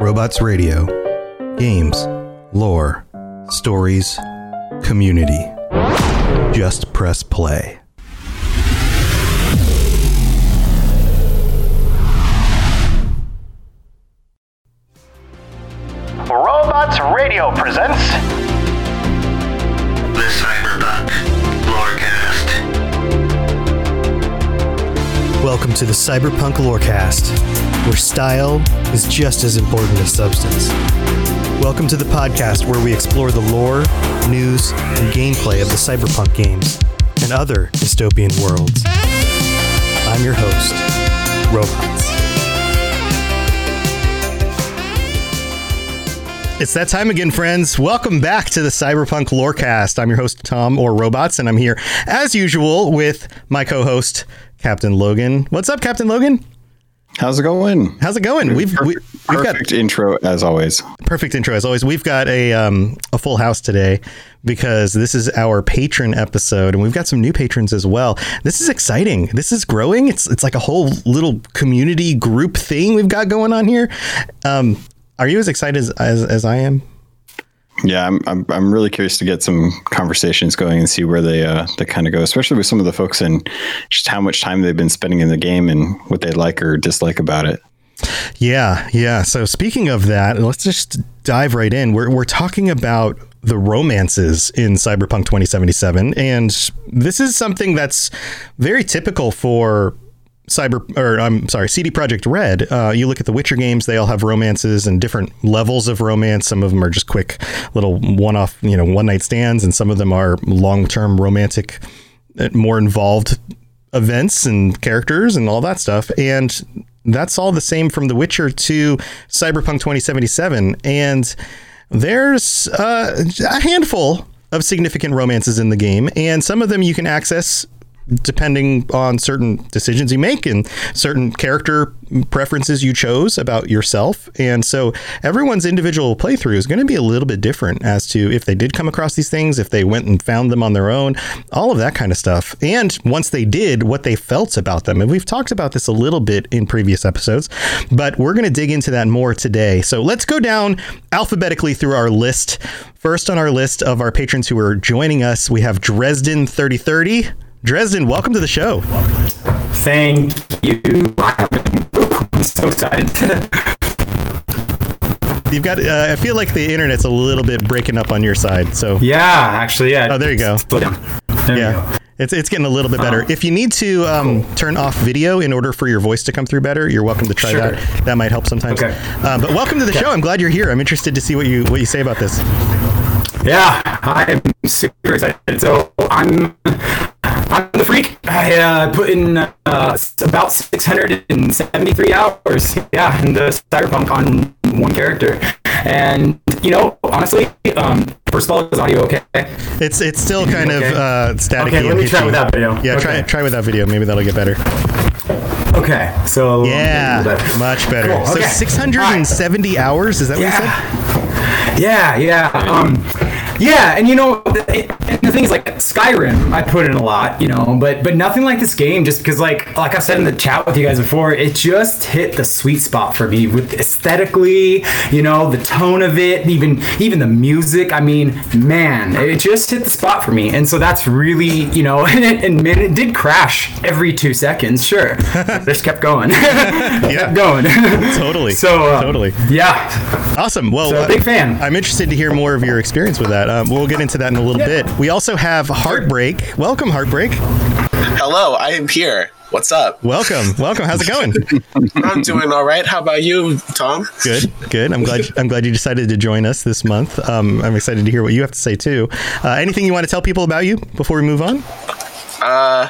Robots Radio. Games, lore, stories, community. Just press play. Robots Radio presents The Cyberpunk Lorecast. Welcome to the Cyberpunk Lorecast, where style is just as important as substance. Welcome to the podcast where we explore the lore, news, and gameplay of the cyberpunk games and other dystopian worlds. I'm your host, Robots. It's that time again, friends. Welcome back to the Cyberpunk Lorecast. I'm your host, Tom or Robots, and I'm here, as usual, with my co host, Captain Logan. What's up, Captain Logan? How's it going? How's it going? We've we, Perfect, we've got intro as always. perfect intro as always. We've got a um, a full house today because this is our patron episode, and we've got some new patrons as well. This is exciting. This is growing. It's it's like a whole little community group thing we've got going on here. Um, are you as excited as, as, as I am? Yeah, I'm, I'm I'm really curious to get some conversations going and see where they uh they kind of go, especially with some of the folks and just how much time they've been spending in the game and what they like or dislike about it. Yeah, yeah. So speaking of that, let's just dive right in. We're we're talking about the romances in Cyberpunk 2077, and this is something that's very typical for cyber or I'm sorry, CD Projekt Red. Uh, you look at the Witcher games; they all have romances and different levels of romance. Some of them are just quick little one-off, you know, one-night stands, and some of them are long-term romantic, uh, more involved events and characters and all that stuff. And that's all the same from The Witcher to Cyberpunk 2077. And there's uh, a handful of significant romances in the game, and some of them you can access depending on certain decisions you make and certain character preferences you chose about yourself. And so everyone's individual playthrough is going to be a little bit different as to if they did come across these things, if they went and found them on their own, all of that kind of stuff. And once they did, what they felt about them. And we've talked about this a little bit in previous episodes, but we're going to dig into that more today. So let's go down alphabetically through our list. First on our list of our patrons who are joining us, we have Dresden 3030. Dresden, welcome to the show. Thank you. I'm so excited. You've got. Uh, I feel like the internet's a little bit breaking up on your side. So yeah, actually, yeah. Oh, there you go. There yeah, go. it's it's getting a little bit better. If you need to um, turn off video in order for your voice to come through better, you're welcome to try Sure. that. That might help sometimes. Okay. Uh, but welcome to the show. I'm glad you're here. I'm interested to see what you what you say about this. Yeah, I'm super excited. So I'm I'm the freak. I uh, put in uh, about 673 hours. Yeah, in the cyberpunk on one character. And you know, honestly, um, first of all, is audio okay? It's it's still kind of Okay. uh, staticky. Okay, let me try without video. Yeah, try Okay. try without video. Maybe that'll get better. Okay, so Yeah, better. much better. Cool, So okay. 670 hours. Is that what you said? Yeah, yeah, um, yeah, and you know, the, and the thing is, like Skyrim, I put in a lot, you know, but but nothing like this game, just because, like, like I've said in the chat with you guys before, it just hit the sweet spot for me with aesthetically, you know, the tone of it, even even the music. I mean, man, it just hit the spot for me, and so that's really, you know, and it, and it did crash every two seconds, sure, just kept going, kept going, Totally. So um, Totally. yeah, Awesome. Well, So, uh, big fan. I'm interested to hear more of your experience with that. Um, we'll get into that in a little Yeah. bit. We also have Heartbreak. Welcome, Heartbreak. Hello, I am here. What's up? Welcome. Welcome. How's it going? I'm doing all right. How about you, Tom? Good. Good. I'm glad. I'm glad you decided to join us this month. Um, I'm excited to hear what you have to say too. Uh, anything you want to tell people about you before we move on? Uh,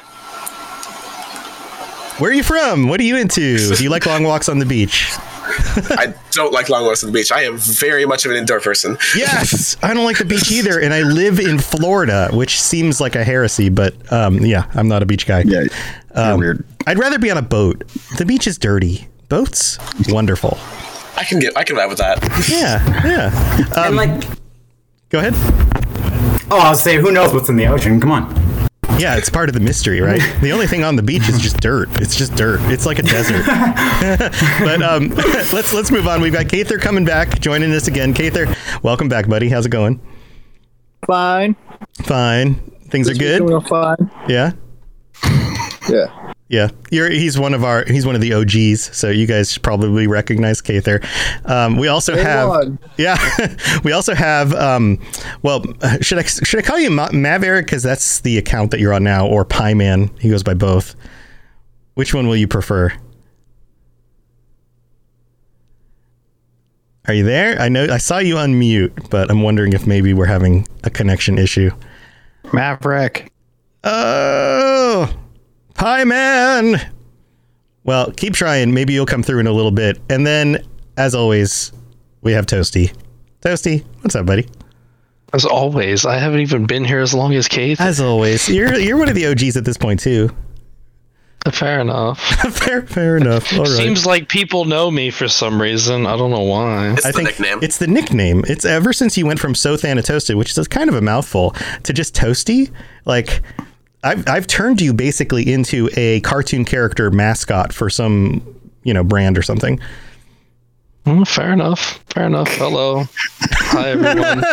Where are you from? What are you into? Do you like long walks on the beach? I don't like long walks on the beach. I am very much of an indoor person. Yes, I don't like the beach either, and I live in Florida, which seems like a heresy, but um, yeah, I'm not a beach guy. Yeah, you're Um, weird. I'd rather be on a boat. The beach is dirty. Boats, wonderful. I can get. I can vibe with that. Yeah, yeah. Um, and like go ahead. Oh, I'll say, who knows what's in the ocean? Come on. Yeah, it's part of the mystery, right? The only thing on the beach is just dirt. It's just dirt. It's like a desert. but um, let's let's move on. We've got Kather coming back, joining us again. Kather, welcome back, buddy. How's it going? Fine. Fine. Things are good. Doing fine. Yeah. Yeah. Yeah, You're, he's one of our he's one of the OGs, so you guys probably recognize Kather. Um, we also Day have one. yeah, we also have um, well, uh, should I should I call you Ma- Maverick because that's the account that you're on now, or Pie Man? He goes by both. Which one will you prefer? Are you there? I know I saw you unmute, but I'm wondering if maybe we're having a connection issue. Maverick. Oh, Pie Man. Well, keep trying. Maybe you'll come through in a little bit. And then, as always, we have Toasty. Toasty, what's up, buddy? As always, I haven't even been here as long as Keith. As always, you're you're one of the OGs at this point too. Fair enough. fair, fair enough. All right. Seems like people know me for some reason. I don't know why. It's I the think nickname. it's the nickname. It's ever since you went from so Toasted, which is kind of a mouthful, to just Toasty. Like, I've I've turned you basically into a cartoon character mascot for some you know brand or something. Mm, fair enough. Fair enough. Hello. Hi, everyone.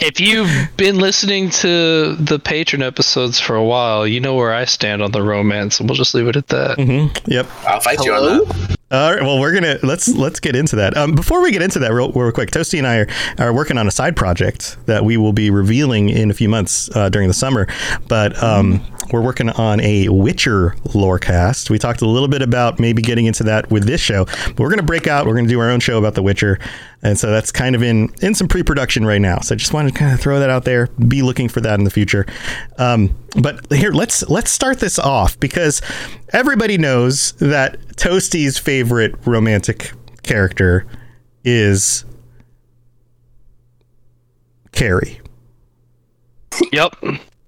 If you've been listening to the patron episodes for a while, you know where I stand on the romance, and we'll just leave it at that. Yep. I'll fight you on that. All right. Well, we're gonna let's let's get into that. Um, before we get into that, real, real quick, Toasty and I are, are working on a side project that we will be revealing in a few months uh, during the summer. But um, we're working on a Witcher lorecast. We talked a little bit about maybe getting into that with this show. But we're gonna break out. We're gonna do our own show about The Witcher, and so that's kind of in in some pre-production right now. So I just wanted to kind of throw that out there. Be looking for that in the future. Um, but here, let's let's start this off because everybody knows that Toasty's favorite romantic character is Kerry. Yep.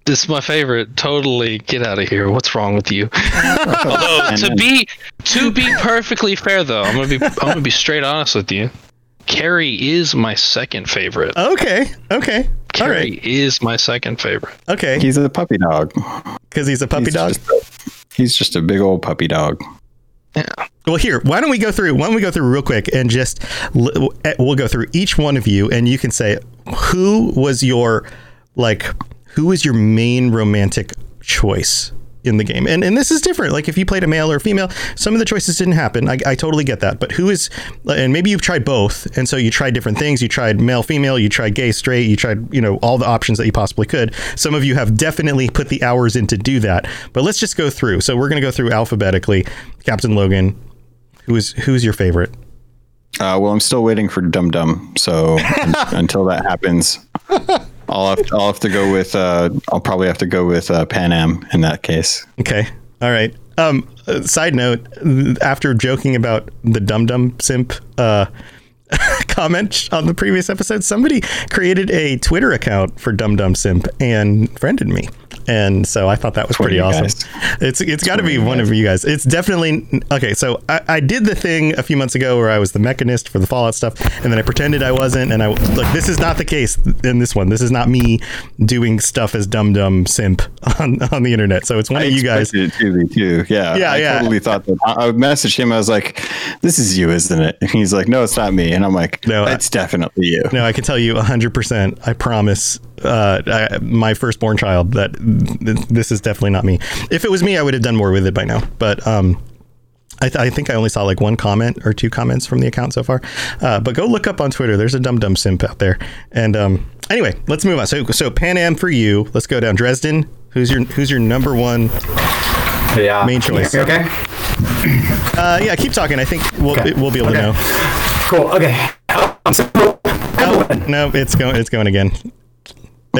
This is my favorite. Totally get out of here. What's wrong with you? Although to be to be perfectly fair though, I'm gonna be I'm gonna be straight honest with you. Kerry is my second favorite. Okay, okay, all Kerry right, is my second favorite. okay, He's a puppy dog. because he's a puppy He's dog. Just a, he's just a big old puppy dog. Yeah. Well, here, why don't we go through? Why don't we go through real quick and just eh, we'll go through each one of you, and you can say who was your like who was your main romantic choice in the game, and and this is different. Like if you played a male or a female, some of the choices didn't happen. I, I totally get that, but who is and maybe you've tried both, and so you tried different things. You tried male, female, you tried gay, straight, you tried you know all the options that you possibly could. Some of you have definitely put the hours in to do that, but let's just go through. So we're gonna go through alphabetically. Captain Logan, who is who's your favorite? Uh, well, I'm still waiting for Dum Dum. So un- until that happens, I'll have, I'll have to go with. Uh, I'll probably have to go with uh, Panam in that case. Okay. All right. Um, uh, side note: After joking about the dum dum simp uh, comment on the previous episode, somebody created a Twitter account for dum dum simp and friended me, and so I thought that was pretty awesome. guys. It's it's got to be one of you guys. It's definitely okay. So I, I did the thing a few months ago where I was the mechanist for the Fallout stuff, and then I pretended I wasn't. And I look, this is not the case in this one. This is not me doing stuff as dumb dumb simp on on the internet. So it's one I of you guys. it to be too. Yeah, Yeah, I yeah. totally thought that. I, I messaged him. I was like, "This is you, isn't it?" And he's like, "No, it's not me." And I'm like, No, "No, I- it's definitely you." No, I can tell you 100%. I promise. Uh, I, my firstborn child that th- this is definitely not me. If it was me, I would have done more with it by now. But um, I, th- I think I only saw like one comment or two comments from the account so far. Uh, but go look up on Twitter. There's a dumb dum simp out there. And um, anyway, let's move on. So so Panam for you. Let's go down. Dresden. Who's your Who's your number one? Yeah. Main choice. Okay. Uh, yeah, keep talking. I think we'll Okay. we'll be able Okay. to know. Cool. Okay. Um, so, Oh, no, it's going it's going again.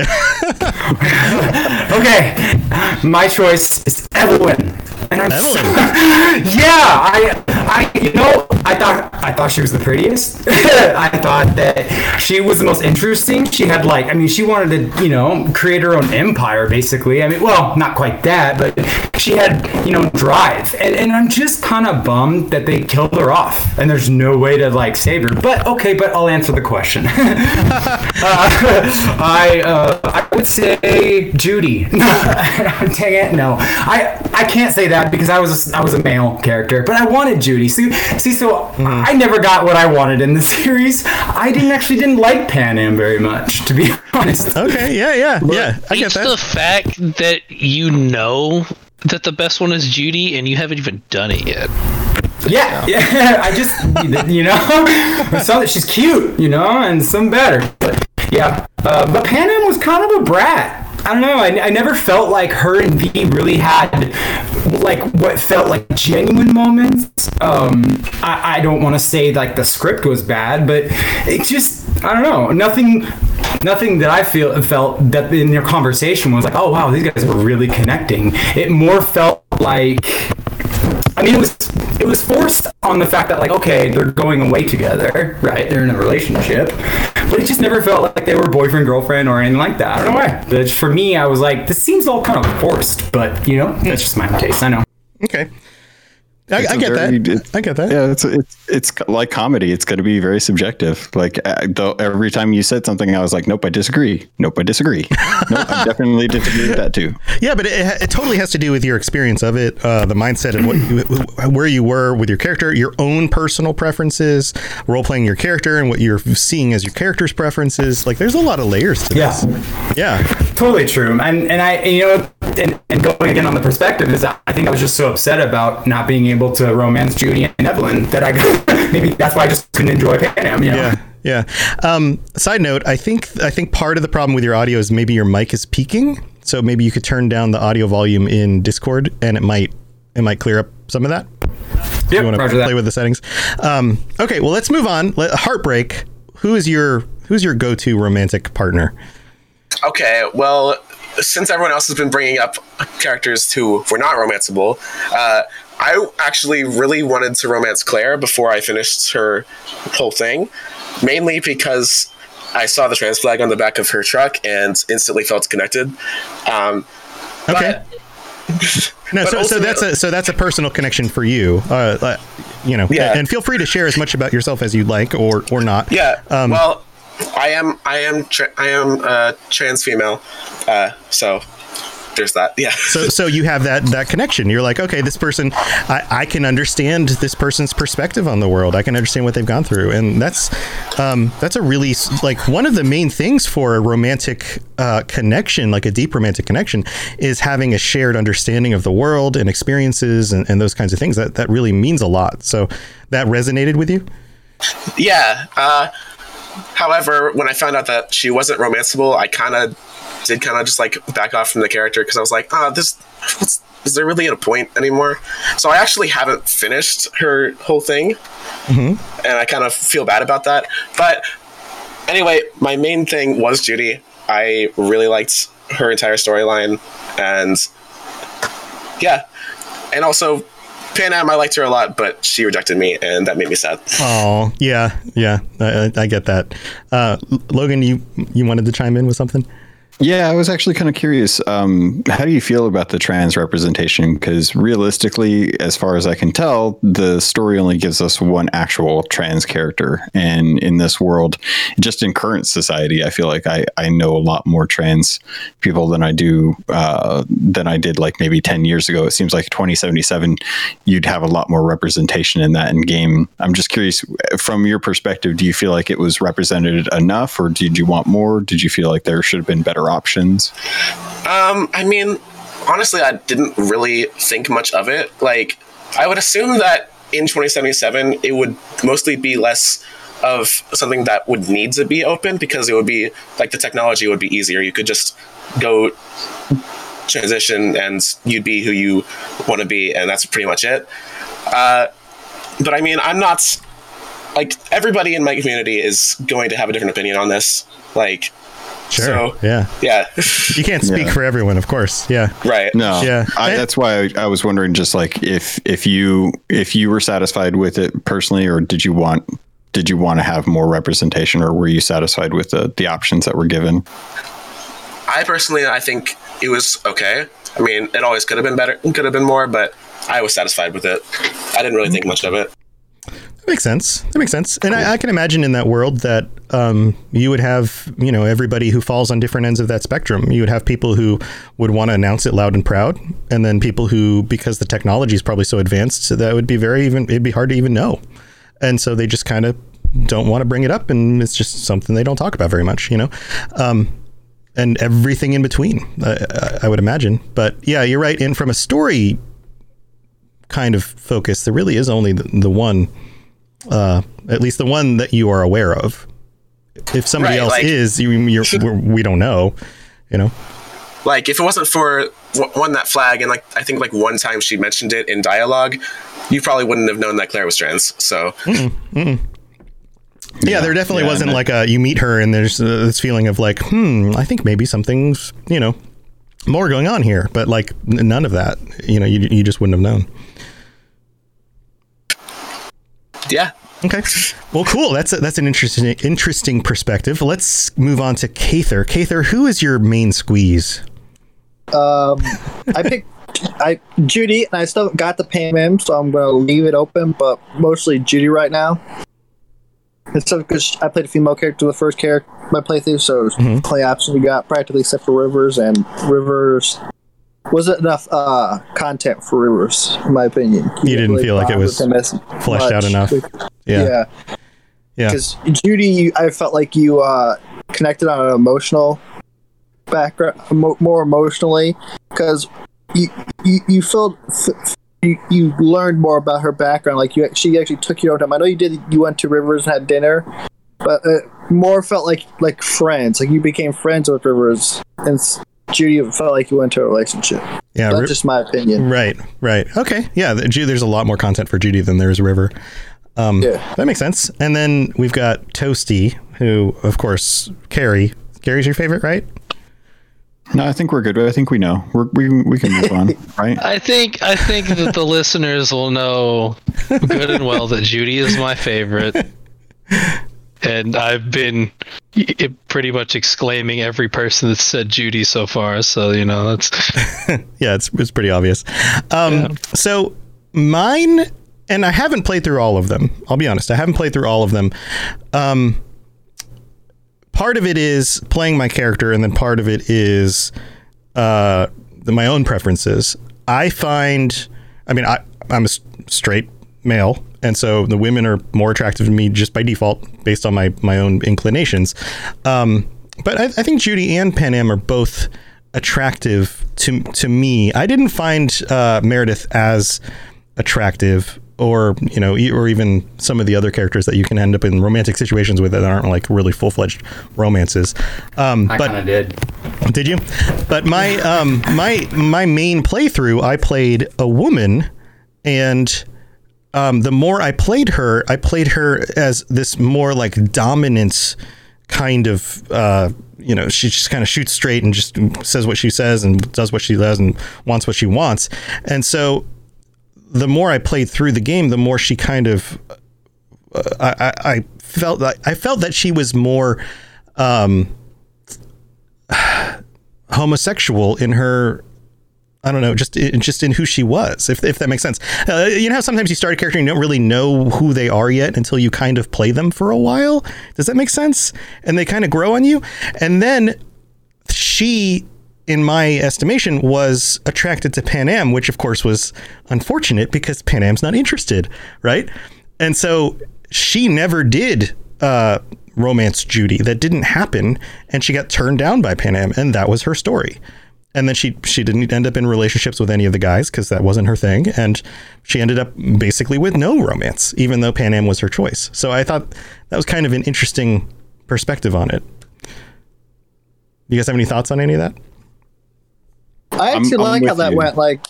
okay. My choice is Evelyn. Yeah, I, I, you know, I thought I thought she was the prettiest. I thought that she was the most interesting. She had like, I mean, she wanted to, you know, create her own empire, basically. I mean, well, not quite that, but she had, you know, drive. And, and I'm just kind of bummed that they killed her off, and there's no way to like save her. But okay, but I'll answer the question. uh, I uh, I would say Judy. Dang it, no. I I can't say that because I was a, I was a male character, but I wanted Judy. See, see, so I never got what I wanted in the series. I didn't actually didn't like Panam very much, to be honest. Okay, yeah, yeah, yeah. I get It's that. the fact that you know that the best one is Judy and you haven't even done it yet. Yeah, yeah. I just, you know, some she's cute, you know, and some better. But yeah, uh, but Panam was kind of a brat. I don't know. I, I never felt like her and V really had like what felt like genuine moments. Um, I, I don't want to say like the script was bad, but it just I don't know. Nothing, nothing that I feel felt that in their conversation was like, oh wow, these guys were really connecting. It more felt like I mean, it was it was forced on the fact that like, okay, they're going away together, right? They're in a relationship, but it just never felt like they were boyfriend girlfriend or anything like that. I don't know why. But for me, I was like, this seems all kind of forced, but you know, that's just my taste. I know. okay. I, It's I a get very- that. it's- I get that. Yeah, it's it's it's like comedy. It's going to be very subjective. Like uh, though, every time you said something, I was like, "Nope, I disagree. Nope, I disagree. nope, I definitely disagree with that too." Yeah, but it, it totally has to do with your experience of it, uh, the mindset of what you, where you were with your character, your own personal preferences, role playing your character, and what you're seeing as your character's preferences. Like, there's a lot of layers to Yeah. this. Yeah. Totally true. And and I you know and, and going again on the perspective is I think I was just so upset about not being able to romance Judy and Evelyn that I maybe that's why I just couldn't enjoy Panam. You know? Yeah. Yeah. Um, side note, I think I think part of the problem with your audio is maybe your mic is peaking. So maybe you could turn down the audio volume in Discord, and it might it might clear up some of that. Yep, you want to play that. with the settings. Um, okay, well let's move on. Let, Heartbreak. Who is your who's your go to romantic partner? Okay, well, since everyone else has been bringing up characters who were not romanceable, uh, I actually really wanted to romance Claire before I finished her whole thing, mainly because I saw the trans flag on the back of her truck and instantly felt connected. Um, Okay. but- No, so, so that's a so that's a personal connection for you. Uh, uh, you know, Yeah. and feel free to share as much about yourself as you'd like, or or not. Yeah. Um, well, I am. I am. Tra- I am a trans female. Uh, so there's that. Yeah. so so you have that that connection you're like okay this person I, I can understand this person's perspective on the world i can understand what they've gone through and that's um, that's a really like one of the main things for a romantic uh, connection like a deep romantic connection is having a shared understanding of the world and experiences and, and those kinds of things that that really means a lot so that resonated with you Yeah. Uh, however, when I found out that she wasn't romanceable, I kind of did kind of just like back off from the character because I was like, ah, this. What's, is there really a point anymore? So I actually haven't finished her whole thing, and I kind of feel bad about that. But anyway, my main thing was Judy. I really liked her entire storyline, and yeah, and also Panam. I liked her a lot, but she rejected me, and that made me sad. oh yeah yeah I, I I get that uh, logan you you wanted to chime in with something Yeah, I was actually kind of curious. Um, how do you feel about the trans representation? Because realistically, as far as I can tell, the story only gives us one actual trans character. And in this world, just in current society, I feel like I, I know a lot more trans people than I do uh, than I did like maybe 10 years ago. It seems like 2077, you'd have a lot more representation in that in game. I'm just curious, from your perspective, do you feel like it was represented enough or did you want more? Did you feel like there should have been better options? Um, I mean, honestly, I didn't really think much of it. Like, I would assume that in 2077, it would mostly be less of something that would need to be open because it would be like the technology would be easier. You could just go transition and you'd be who you want to be, and that's pretty much it. Uh, but I mean, I'm not like everybody in my community is going to have a different opinion on this. Like, Sure. So yeah. yeah, You can't speak Yeah. for everyone, of course. Yeah. right. No, Yeah. I, that's why I, I was wondering, just like if if you if you were satisfied with it personally, or did you want did you want to have more representation, or were you satisfied with the the options that were given? I personally, I think it was okay. I mean, it always could have been better, could have been more, but I was satisfied with it. I didn't really think much of it. Makes sense. That makes sense. And I, I can imagine in that world that um, you would have, you know, everybody who falls on different ends of that spectrum. You would have people who would want to announce it loud and proud, and then people who, because the technology is probably so advanced, so that would be very even. It'd be hard to even know, and so they just kind of don't want to bring it up, and it's just something they don't talk about very much, you know. Um, and everything in between, I, I- I would imagine. But yeah, you're right. And from a story kind of focus, there really is only the, the one uh, at least the one that you are aware of. If somebody Right, else like- is, you, you're, we're, we don't know. You know, Like, if it wasn't for one that flag, and like I think like one time she mentioned it in dialogue, you probably wouldn't have known that Claire was trans. So yeah, there definitely yeah, wasn't like a you meet her and there's uh, this feeling of like, hmm, I think maybe something's you know more going on here, but like n- none of that. You know, you you just wouldn't have known. Yeah, Okay. Well, cool. That's a, that's an interesting interesting perspective. Let's move on to Kather. Kather, who is your main squeeze? Um, I picked I Judy, and I still got the Pam, so I'm gonna leave it open. But mostly Judy right now. It's because I played a female character the first character my playthrough, so play option we got practically except for Rivers, and Rivers wasn't enough uh, content for Rivers, in my opinion. You didn't feel like it was with him as fleshed out enough. Yeah. Yeah, Yeah. because Judy, you, I felt like you uh, connected on an emotional background, more emotionally, because you you, you felt f- you, you learned more about her background. Like you, she actually took your own time. I know you did. You went to Rivers and had dinner, but uh, more felt like like friends. Like you became friends with Rivers, and Judy felt like you went to a relationship. Yeah. That's Ri- just my opinion. Right, right. Okay. Yeah, the, there's a lot more content for Judy than there is River. Um, Yeah. That makes sense. And then we've got Toasty, who, of course, Kerry. Kerry's your favorite, right? No, I think we're good. I think we know. We're, we we can move on, right? I think I think that the listeners will know good and well that Judy is my favorite, and I've been pretty much exclaiming every person that said Judy so far. So you know that's Yeah, it's, it's pretty obvious. Um, So mine, and I haven't played through all of them. I'll be honest, I haven't played through all of them. Um, part of it is playing my character, and then part of it is uh, the, my own preferences. I find, I mean, I, I'm a straight male, and so the women are more attractive to me just by default, based on my my own inclinations. Um, but I, I think Judy and Panam are both attractive to to me. I didn't find uh, Meredith as attractive, or you know, or even some of the other characters that you can end up in romantic situations with that aren't like really full fledged romances. Um, I but kind of did. did you? But my um my my main playthrough, I played a woman, and um, the more I played her, I played her as this more like dominance kind of uh, you know she just kind of shoots straight and just says what she says and does what she does and wants what she wants, and so the more I played through the game, the more she kind of uh, I, I, felt like I felt that she was more um, homosexual in her I don't know, just just in who she was, if, if that makes sense. Uh, you know how sometimes you start a character and you don't really know who they are yet until you kind of play them for a while? Does that make sense? And they kind of grow on you. And then she, in my estimation, was attracted to Panam, which of course was unfortunate because Panam's not interested, right? And so she never did uh, romance Judy. That didn't happen, and she got turned down by Panam, and that was her story. And then she she didn't end up in relationships with any of the guys because that wasn't her thing, and she ended up basically with no romance, even though Panam was her choice. So I thought that was kind of an interesting perspective on it. You guys have any thoughts on any of that? I I'm- actually I'm like how that you. went. Like,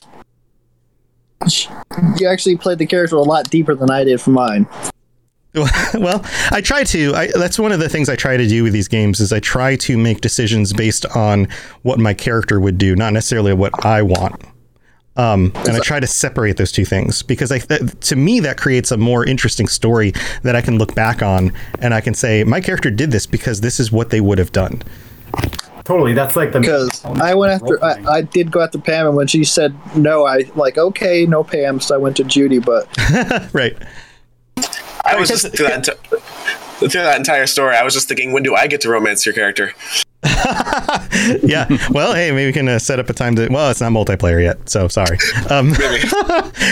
you actually played the character a lot deeper than I did for mine. well, I try to. I, that's one of the things I try to do with these games is I try to make decisions based on what my character would do, not necessarily what I want. Um, and I try to separate those two things because I, that, to me that creates a more interesting story that I can look back on and I can say my character did this because this is what they would have done. Totally. That's like the Because I went after, I, I did go after Pam, and when she said no, I like okay, no Pam, so I went to Judy. But right. I was just through that, enti- through that entire story. I was just thinking, when do I get to romance your character? yeah. Well, hey, maybe we can uh, set up a time to. Well, it's not multiplayer yet, so sorry. Um,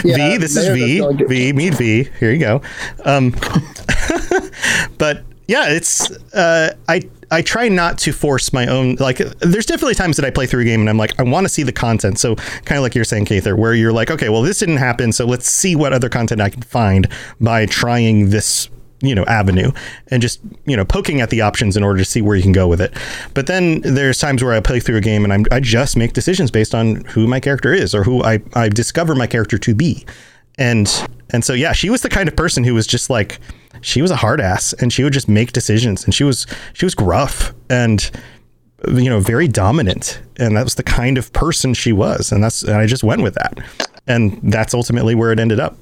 Yeah, v, this is V. V, meet V. Here you go. Um, but yeah, it's uh, I I try not to force my own. Like, there's definitely times that I play through a game and I'm like, I want to see the content. So kind of like you're saying, Kather, where you're like, okay, well, this didn't happen, so let's see what other content I can find by trying this you know avenue and just you know poking at the options in order to see where you can go with it but then there's times where i play through a game and I'm, i just make decisions based on who my character is or who I, I discover my character to be and and so yeah she was the kind of person who was just like she was a hard ass and she would just make decisions and she was she was gruff and you know very dominant. And that was the kind of person she was. And that's and i just went with that. And that's ultimately where it ended up.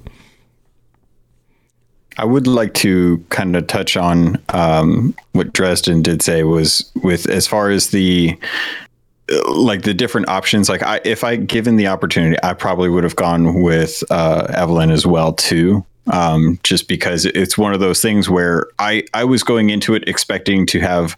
I would like to kind of touch on um, what Dresden did say was with as far as the like the different options. Like I, if I given the opportunity, I probably would have gone with uh, Evelyn as well too. Um, just because it's one of those things where I I was going into it expecting to have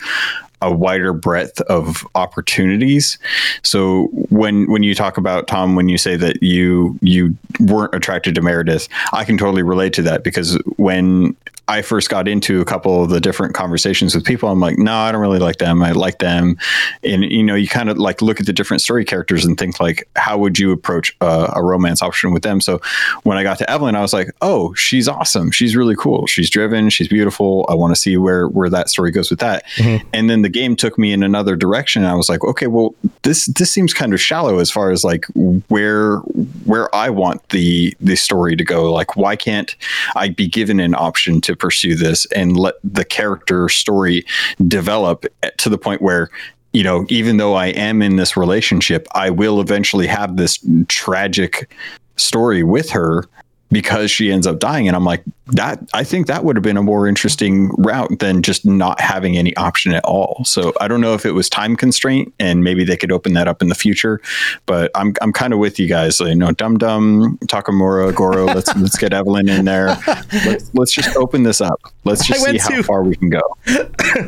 a wider breadth of opportunities. So when when you talk about Tom, when you say that you you weren't attracted to Meredith, I can totally relate to that because when I first got into a couple of the different conversations with people, I'm like, no, I don't really like them. I like them, and you know, you kind of like look at the different story characters and think like, how would you approach a, a romance option with them? So when I got to Evelyn, I was like, oh, she's awesome. She's really cool. She's driven. She's beautiful. I want to see where where that story goes with that. Mm-hmm. And then the game took me in another direction. And I was like, okay, well, this this seems kind of shallow as far as like where where I want the the story to go. Like, why can't I be given an option to pursue this and let the character story develop to the point where you know, even though I am in this relationship, I will eventually have this tragic story with her because she ends up dying. And I'm like, that I think that would have been a more interesting route than just not having any option at all. So I don't know if it was time constraint and maybe they could open that up in the future. But I'm I'm kind of with you guys. So, you know, Dum Dum, Takemura, Goro, let's let's get Evelyn in there. Let's let's just open this up. Let's just see how to- far we can go.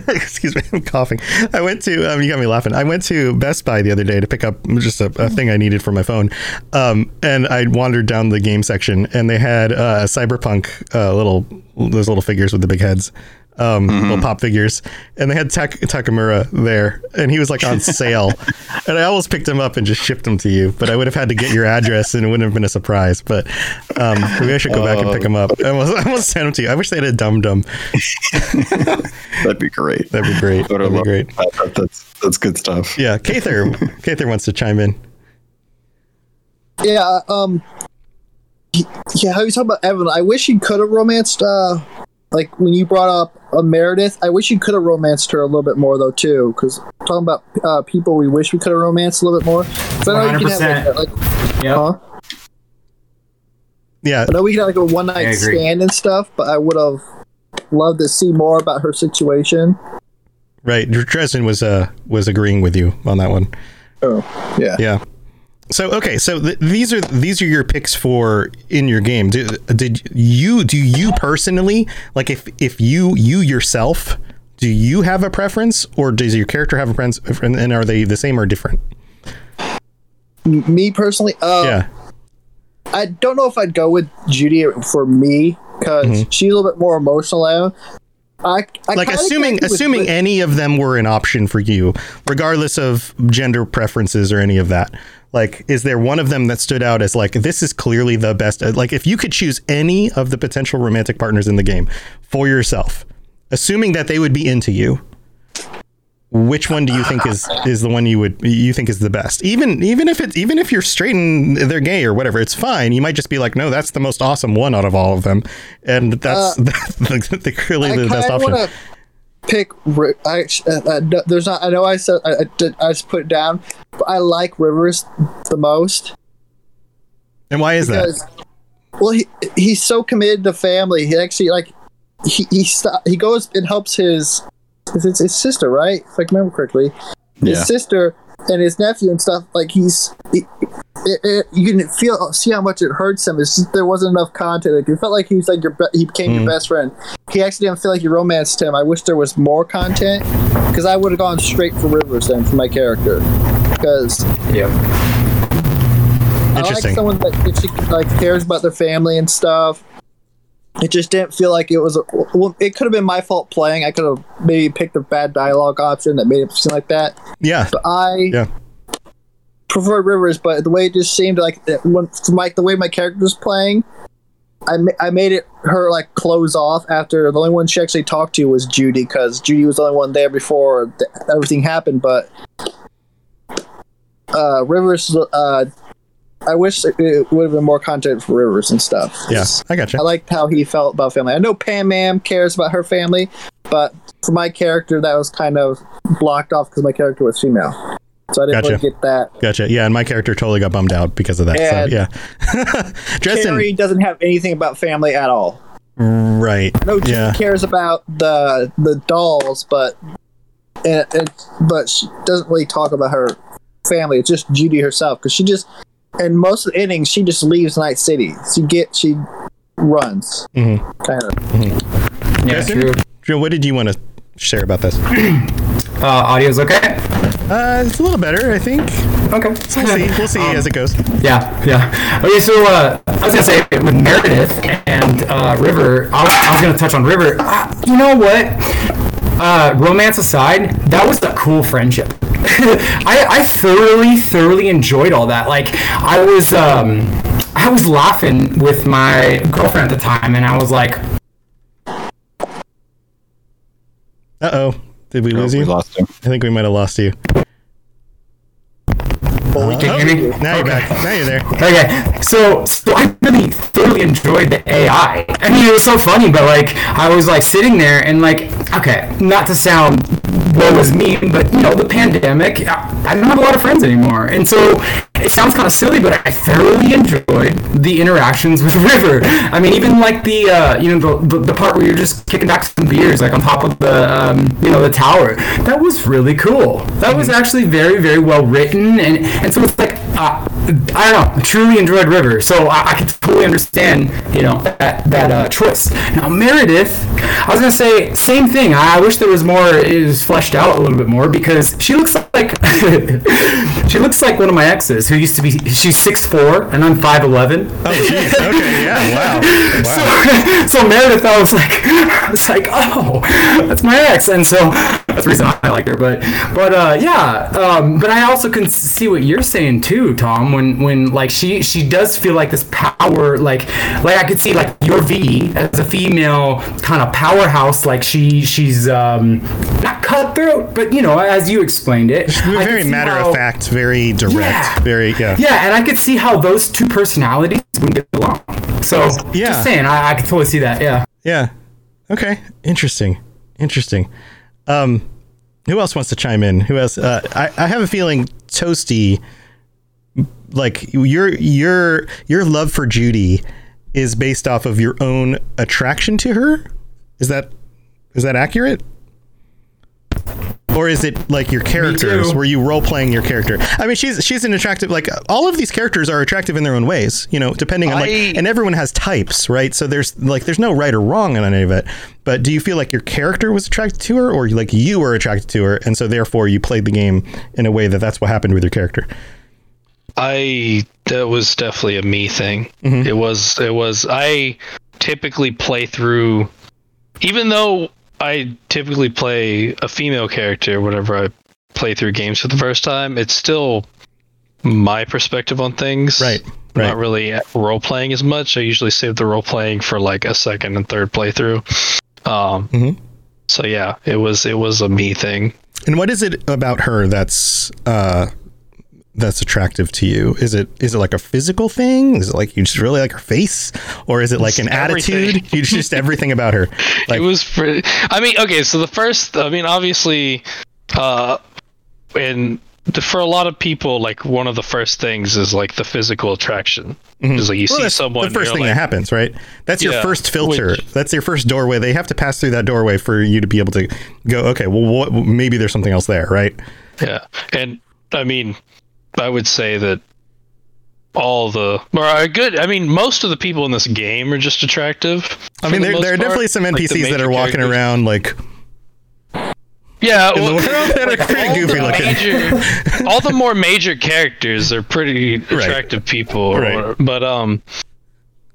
Excuse me, I'm coughing. I went to, um, you got me laughing. I went to Best Buy the other day to pick up just a, a thing I needed for my phone. Um, and I wandered down the game section and they had uh, Cyberpunk uh, little, those little figures with the big heads. Um, little pop figures, and they had Tak Takemura there, and he was like on sale, and I almost picked him up and just shipped him to you, but I would have had to get your address, and it wouldn't have been a surprise. But um, maybe I should go back and pick him up. I almost, I almost sent him to you. I wish they had a dum dum. That'd be great. That'd be great. That'd be great. that. That- That's that's good stuff. Yeah, Kather. Kather wants to chime in. yeah, um, yeah. How you talking about Evan? I wish you could have romanced. Uh, like when you brought up uh, Meredith, I wish you could have romanced her a little bit more though too. Because talking about uh, people we wish we could have romanced a little bit more. 'Cause I know you can have like, like Yep. huh? Yeah, I know we can have like a one night I stand and stuff, but I would have loved to see more about her situation. right. Dresden was uh was agreeing with you on that one. Oh, yeah. Yeah. So okay, so th- these are these are your picks for in your game. Did, did you do you personally like if if you you yourself do you have a preference or does your character have a preference and, are they the same or different? Me personally, uh, yeah. I don't know if I'd go with Judy for me because she's a little bit more emotional. I. I, I Mm-hmm. Like assuming assuming with- any of them were an option for you, regardless of gender preferences or any of that. Like, is there one of them that stood out as like this is clearly the best? Uh, like, if you could choose any of the potential romantic partners in the game for yourself, assuming that they would be into you, which one do you think is is the one you would you think is the best? Even even if it's even if you're straight and they're gay or whatever, it's fine. You might just be like, no, that's the most awesome one out of all of them, and that's uh, that's the, clearly the best option. want to pick. I, uh, uh, there's not. I know I said I, I, I just put it down, but I like Rivers the most And why is that? well, he he's so committed to family. He actually like he he sto- he goes and helps his his, his, his sister, right? If I remember correctly, his Yeah. sister and his nephew and stuff. Like he's. He, it, it, you can feel see how much it hurts him. It's just there wasn't enough content. Like, it felt like he was like your be- he became your hmm. best friend. He actually didn't feel like you romanced him. I wish there was more content because I would have gone straight for Rivers then for my character because Yeah. I like someone that like cares about their family and stuff. It just didn't feel like it was. A, well, it could have been my fault playing. I could have maybe picked a bad dialogue option that made it seem like that. Yeah, But I yeah, prefer Rivers, but the way it just seemed like it, when, like the way my character was playing, I, ma- I made it her like close off after the only one she actually talked to was Judy because Judy was the only one there before th- everything happened. But uh, Rivers, uh, I wish it- would have been more content for Rivers and stuff. yeah. I got you. I liked how he felt about family. I know Pam Mam cares about her family, but for my character, that was kind of blocked off because my character was female. So I didn't Gotcha. really get that. Gotcha. Yeah, and my character totally got bummed out because of that. And- so yeah, Dresden. Kerry doesn't have anything about family at all. Right. No, Judy Yeah. cares about the the dolls, but and, and but she doesn't really talk about her family. It's just Judy herself because she just in most of the innings she just leaves Night City. She get she runs Mhm. kind of. Yeah, Justin? true. Drew, what did you want to share about this? Uh, audio's okay. Uh, it's a little better, I think. Okay. We'll see. We'll see as it goes. Yeah, yeah. Okay, so uh, I was gonna say with Meredith and uh, River, I was, I was gonna touch on River. Uh, you know what? Uh, romance aside, that was a cool friendship. I, I thoroughly, thoroughly enjoyed all that. Like, I was, um, I was laughing with my girlfriend at the time, and I was like, Uh oh. Did we lose we you? lost him. I think we might have lost you. Uh, "Can oh, you hear me?" Now you're back. Now you're there. Okay, so so I really thoroughly enjoyed the AI. I mean, it was so funny, but like I was like sitting there and like, okay, not to sound woe is mean, but you know, the pandemic, I don't have a lot of friends anymore, and so it sounds kind of silly, but I thoroughly enjoyed the interactions with River. I mean, even like the uh, you know the, the the part where you're just kicking back some beers like on top of the um, you know the tower. That was really cool. That was actually very very well written, and and so it's like uh, I don't know, truly enjoyed River, so I, I can totally understand you know that that uh, choice. Now Meredith, I was gonna say same thing. I, I wish there was more. It was fleshed out a little bit more because she looks like she looks like one of my exes who used to be. She's six four and I'm five eleven. Oh, jeez. Okay. Yeah. Wow. Wow. so Meredith, I was like, I was like, oh, that's my ex, and so that's the reason I liked her. But, but uh, yeah, um, but I also can see what you're saying too, Tom. When, when like she, she does feel like this power, like, like I could see like your V as a female kind of powerhouse, like she, she's um, not cutthroat, but you know, as you explained it, Very matter how- of fact. Very direct. Yeah. Very yeah. yeah, and I could see how those two personalities would get along. So, Yeah. just saying, I, I could totally see that. Yeah. Yeah. Okay. Interesting. Interesting. Um, who else wants to chime in? Who else? Uh, I, I have a feeling Toasty, like your your your love for Judy, is based off of your own attraction to her. Is that is that accurate? Or is it like your characters? Were you role playing your character? I mean, she's she's an attractive. Like all of these characters are attractive in their own ways. You know, depending on like, and everyone has types, right? So there's like there's no right or wrong on any of it. But do you feel like your character was attracted to her, or like you were attracted to her, and so therefore you played the game in a way that that's what happened with your character? I that was definitely a me thing. Mm-hmm. It was it was I typically play through even though I typically play a female character whenever I play through games for the first time, it's still my perspective on things. Right, right. Not really role playing as much. I usually save the role playing for like a second and third playthrough. Um Mhm. so yeah, it was it was a me thing. And what is it about her that's uh, that's attractive to you? Is it is it like a physical thing? Is it like you just really like her face, or is it like an everything. attitude? You just everything about her. Like it was pretty. I mean, okay, so the first, I mean, obviously, uh, and the, for a lot of people, like one of the first things is like the physical attraction. Is like you Well, see that's someone, the first thing like, that happens, right? That's your Yeah, first filter. which- That's your first doorway. They have to pass through that doorway for you to be able to go. Okay, well, what, maybe there's something else there, right? Yeah, and I mean, I would say that all the or good. I mean, most of the people in this game are just attractive. I mean, the there, there are part. definitely some Like, NPCs that are walking characters. around like Yeah, well, that are pretty all goofy the looking. major- all the more major characters are pretty attractive people. Right. But um,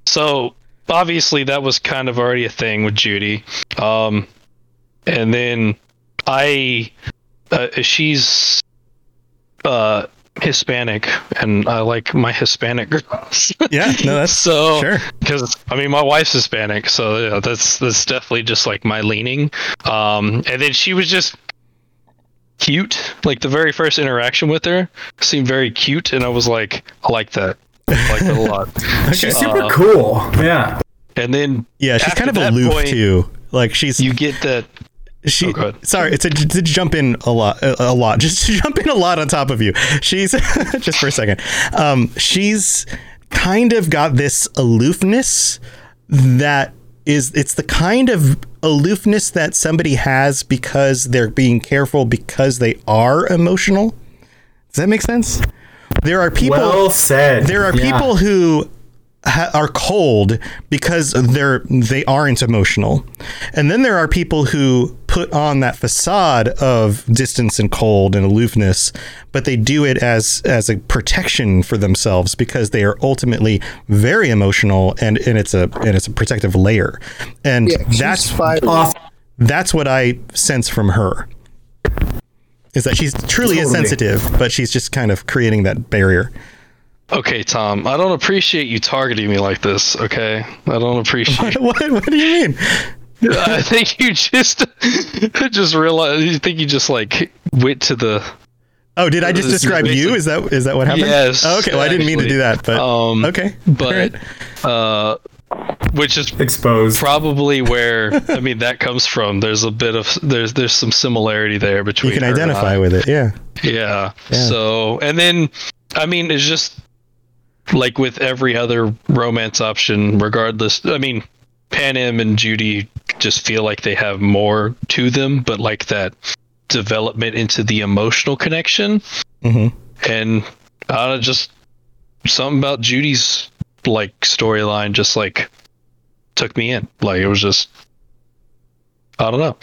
so obviously that was kind of already a thing with Judy. Um, and then I, uh, she's uh Hispanic, and I like my Hispanic girls. Yeah, no, that's so sure. because I mean my wife's Hispanic, so yeah, that's that's definitely just like my leaning. Um, and then she was just cute. Like the very first interaction with her seemed very cute, and I was like, I like that. I like that a lot. She's super Uh, cool. Yeah. And then Yeah, she's kind of aloof point, too. Like she's You get that. She. Oh, sorry, it's a, to jump in a lot, a, a lot, just to jump in a lot on top of you. She's just for a second. Um, she's kind of got this aloofness that is. It's the kind of aloofness that somebody has because they're being careful because they are emotional. Does that make sense? There are people. Well said. there are Yeah. people who ha- are cold because they're they aren't emotional. And then there are people who put on that facade of distance and cold and aloofness but they do it as as a protection for themselves because they are ultimately very emotional and and it's a and it's a protective layer. And Yeah, that's. That's what i sense from her is that she's truly is sensitive but she's just kind of creating that barrier Okay, Tom, I don't appreciate you targeting me like this. Okay, I don't appreciate. what, what do you mean I think you just just realized. You think you just like went to the Oh, did I just describe you? Is that is that what happened? Yes, Oh, okay. Well, I didn't mean to do that, but Um, okay. but uh, which is Exposed. probably where I mean that comes from. There's a bit of there's there's some similarity there between you can identify with it. Yeah. Yeah. Yeah. So and then I mean it's just like with every other romance option, regardless. I mean, Pan Panam and Judy just feel like they have more to them, but like that development into the emotional connection. hmm And I don't know, just something about Judy's like storyline just like took me in. Like it was just I don't know.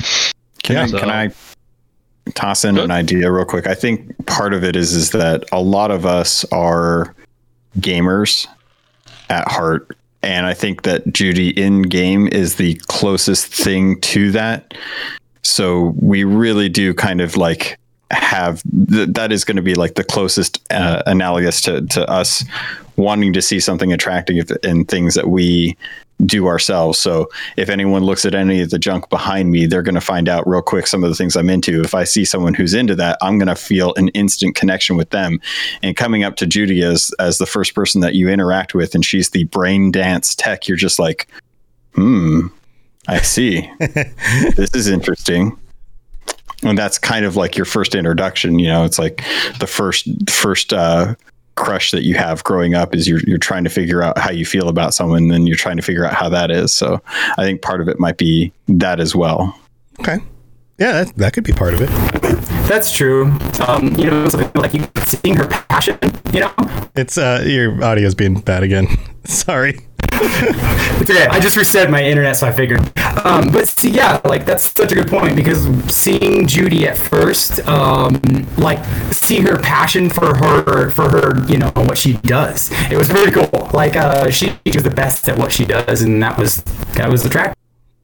Can, I, Yeah. can I toss in Good. an idea real quick? I think part of it is is that a lot of us are gamers at heart, and I think that Judy in game is the closest thing to that. So we really do kind of like have th- that is going to be like the closest uh, analogous to to us wanting to see something attractive in things that we do ourselves. So if anyone looks at any of the junk behind me, they're going to find out real quick some of the things I'm into. If I see someone who's into that, I'm going to feel an instant connection with them. And coming up to Judy as as the first person that you interact with, and she's the brain dance tech, you're just like, hmm, I see. this is interesting. And that's kind of like your first introduction. You know, it's like the first first uh, crush that you have growing up is you're you're trying to figure out how you feel about someone, and then you're trying to figure out how that is. So I think part of it might be that as well. Okay. Yeah, that, that could be part of it. That's true. Um, you know, like you seeing her passion. You know, It's uh your audio's being bad again. Sorry. It's okay. I just reset my internet, so I figured. Um, but see, yeah, like that's such a good point because seeing Judy at first, um, like seeing her passion for her, for her, you know, what she does, it was really cool. Like uh, she was the best at what she does, and that was that was attractive.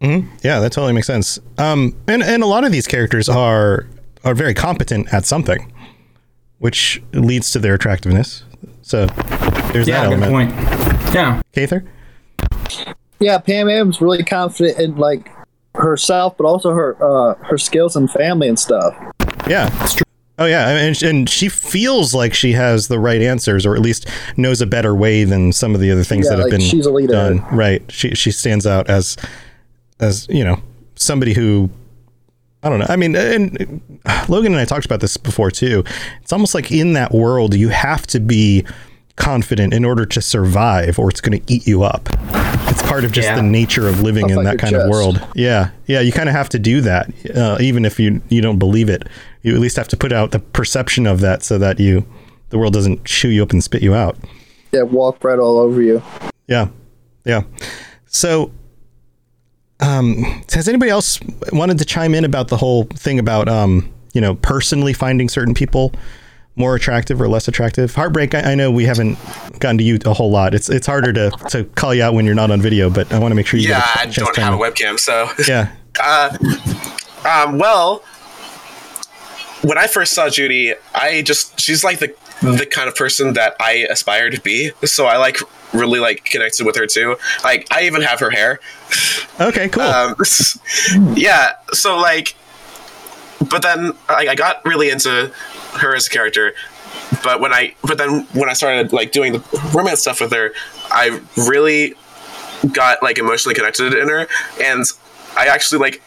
Yeah, that totally makes sense. Um and and a lot of these characters are are very competent at something, which leads to their attractiveness. So there's Yeah, that good element. point. Yeah. Cather? Yeah, Panam's really confident in like herself, but also her uh, her skills and family and stuff. Yeah. Oh yeah, and and she feels like she has the right answers, or at least knows a better way than some of the other things Yeah, that have like been she's a leader. done. Right. She she stands out as as you know somebody who I don't know. I mean, and Logan and I talked about this before too. It's almost like in that world you have to be confident in order to survive, or it's going to eat you up. It's part of just Yeah. the nature of living in that kind of world. Yeah, yeah. You kind of have to do that, uh, even if you you don't believe it. You at least have to put out the perception of that, so that you the world doesn't chew you up and spit you out. Yeah, walk right all over you. Yeah, yeah. So, um, has anybody else wanted to chime in about the whole thing about um, you know, personally finding certain people more attractive or less attractive? Heartbreak. I, I know we haven't gotten to you a whole lot. It's it's harder to to call you out when you're not on video, but I want to make sure you. Yeah, get a I don't to have a webcam, so Yeah. Uh, um, well, when I first saw Judy, I just she's like the the kind of person that I aspire to be. So I like really like connected with her too. Like I even have her hair. Okay. Cool. Um, yeah. So like, but then I, I got really into her as a character. But when I but then when I started like doing the romance stuff with her, I really got like emotionally connected in her, and I actually like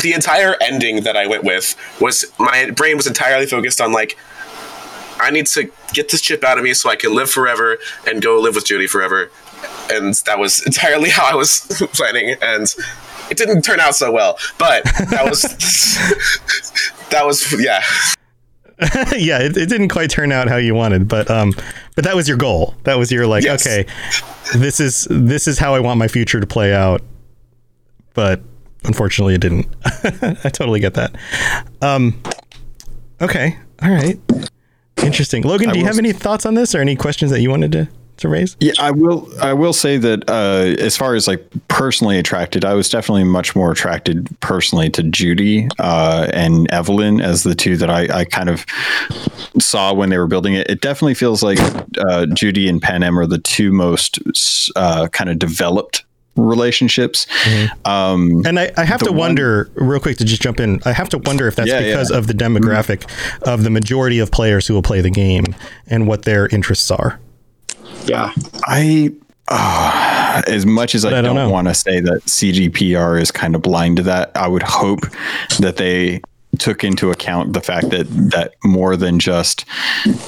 the entire ending that I went with was my brain was entirely focused on like I need to get this chip out of me so I can live forever and go live with Judy forever. And that was entirely how I was planning and it didn't turn out so well, but that was that was yeah. yeah, it, it didn't quite turn out how you wanted, but um, but that was your goal. That was your like, Yes. okay, this is this is how I want my future to play out. But unfortunately, it didn't. I totally get that. Um, okay, all right, interesting. Logan, do you have any thoughts on this or any questions that you wanted to to raise? Yeah, I will. I will say that uh, as far as like personally attracted, I was definitely much more attracted personally to Judy uh, and Evelyn as the two that I, I kind of saw when they were building it. It definitely feels like uh, Judy and Panam are the two most uh, kind of developed relationships. Um, And I, I have to one- wonder, real quick, to just jump in. I have to wonder if that's Yeah, yeah. because of the demographic of the majority of players who will play the game and what their interests are. Yeah. I. Uh, as much as I, I don't don't, want to say that CDPR is kind of blind to that, I would hope that they took into account the fact that that more than just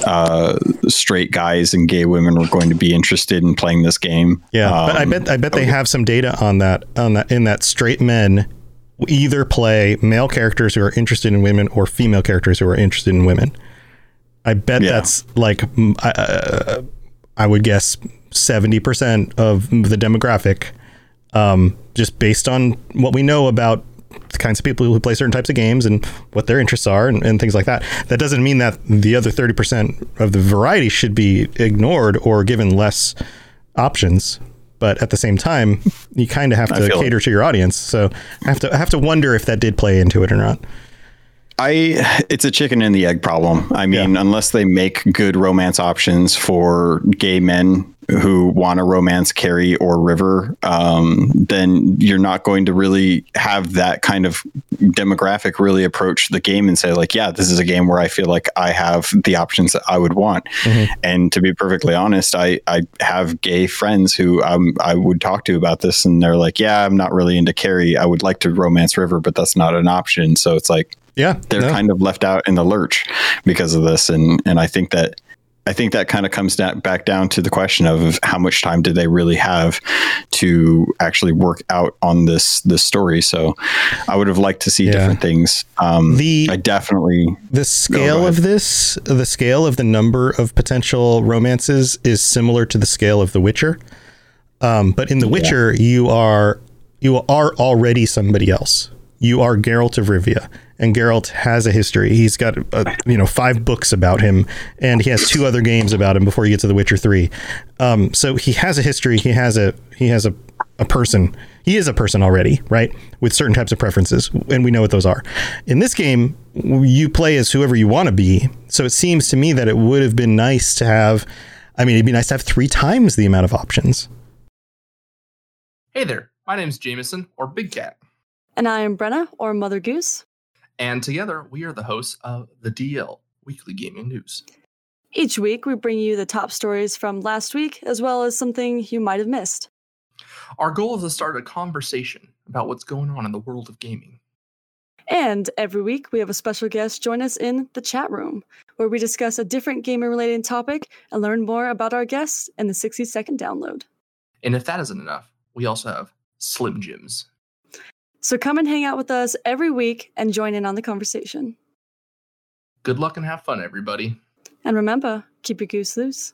uh, straight guys and gay women were going to be interested in playing this game. Yeah, but I Um, bet I bet they have some data on that on that in that straight men either play male characters who are interested in women or female characters who are interested in women. I bet Yeah. that's like uh, I would guess seventy percent of the demographic, um, just based on what we know about the kinds of people who play certain types of games and what their interests are and, and things like that. That doesn't mean that the other thirty percent of the variety should be ignored or given less options. But at the same time, you kind of have to it. cater to your audience. So I have to I have to wonder if that did play into it or not. I it's a chicken and the egg problem. I mean, unless they make good romance options for gay men who want a romance Kerry or River, um, then you're not going to really have that kind of demographic really approach the game and say like, yeah, this is a game where I feel like I have the options that I would want. And to be perfectly honest, I I have gay friends who um, I would talk to about this, and they're like, yeah, I'm not really into Kerry. I would like to romance River, but that's not an option. So it's like Yeah, they're no. kind of left out in the lurch because of this and and I think that I think that kind of comes down, back down to the question of how much time did they really have to actually work out on this this story. So I would have liked to see Yeah. different things. Um, The- I definitely The scale of this, the scale of the number of potential romances is similar to the scale of The Witcher. Um, but in The Witcher, you are you are already somebody else. You are Geralt of Rivia, and Geralt has a history. He's got uh, you know five books about him, and he has two other games about him before you get to The Witcher Three. Um, so he has a history. He has a he has a a person. He is a person already, right? With certain types of preferences, and we know what those are. In this game, you play as whoever you want to be. So it seems to me that it would have been nice to have. I mean, it'd be nice to have three times the amount of options. Hey there, my name's Jameson, or Big Cat, And I am Brenna, or Mother Goose. And together, we are the hosts of the DL Weekly Gaming News. Each week, we bring you the top stories from last week, as well as something you might have missed. Our goal is to start a conversation about what's going on in the world of gaming. And every week, we have a special guest join us in the chat room, where we discuss a different gamer related topic and learn more about our guests in the 60 second download. And if that isn't enough, we also have Slim Jims. So come and hang out with us every week and join in on the conversation. Good luck and have fun, everybody. And remember, keep your goose loose.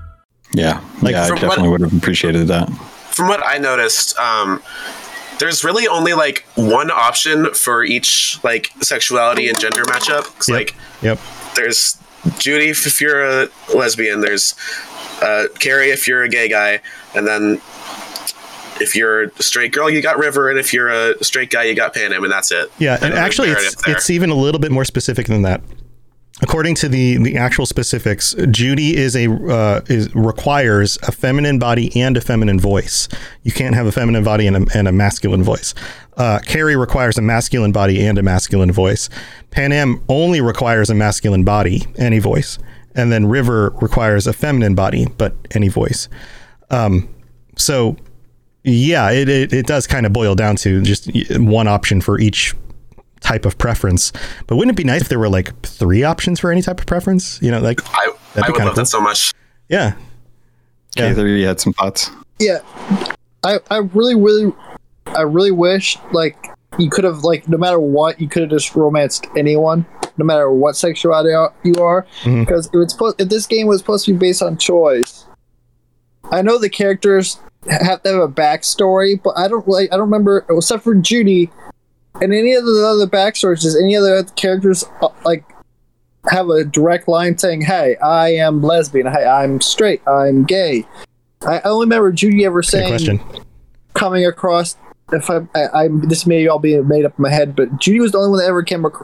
Yeah, Like, yeah, I definitely what- would have appreciated that. From what I noticed, um, there's really only like one option for each like sexuality and gender matchup. 'Cause, Yep. Like Yep. there's Judy if you're a lesbian, there's uh, Kerry if you're a gay guy, and then if you're a straight girl, you got River, and if you're a straight guy, you got Panam, and that's it. Yeah, and There's no actually, it's it's even a little bit more specific than that. According to the the actual specifics, Judy is a uh, is requires a feminine body and a feminine voice. You can't have a feminine body and a, and a masculine voice. Uh, Kerry requires a masculine body and a masculine voice. Panam only requires a masculine body, any voice, and then River requires a feminine body but any voice. Um, so yeah, it, it, it does kind of boil down to just one option for each type of preference. But wouldn't it be nice if there were like three options for any type of preference? You know, like I, That'd I would kinda love cool. that so much. yeah, Yeah. there you had some thoughts. Yeah, I I really really I really wish like you could have like no matter what you could have just romanced anyone no matter what sexuality you are Mhm. because if it's supposed if this game was supposed to be based on choice. I know the characters have to have a backstory, but I don't like I don't remember except for Judy and any of the other backstories. Does any other characters uh, like have a direct line saying, "Hey, I am lesbian. Hey, I'm straight. I'm gay." I only remember Judy ever saying question. coming across. If I, I, I this may all be made up in my head, but Judy was the only one that ever came ac-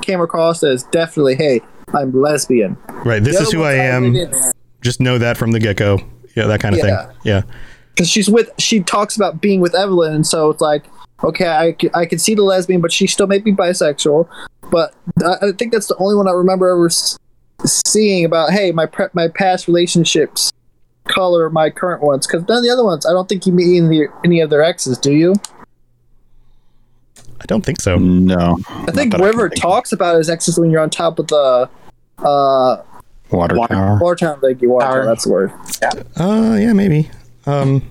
came across as definitely, "Hey, I'm lesbian." Right, this The is who I am. didn't. Just know that from the get go. Yeah, that kind of Yeah. thing. Yeah, because she's with she talks about being with Evelyn, and so it's like okay, I, I can see the lesbian, but she still may be bisexual. But I, I think that's the only one I remember ever s- seeing about hey, my pre- my past relationships color my current ones because none of the other ones I don't think you meet any, any of their exes, do you? I don't think so. No, I think River talks about his exes when you're on top of the uh water tower. Watertown. Thank you, Watertown. That's the word. Uh, yeah, maybe. Um,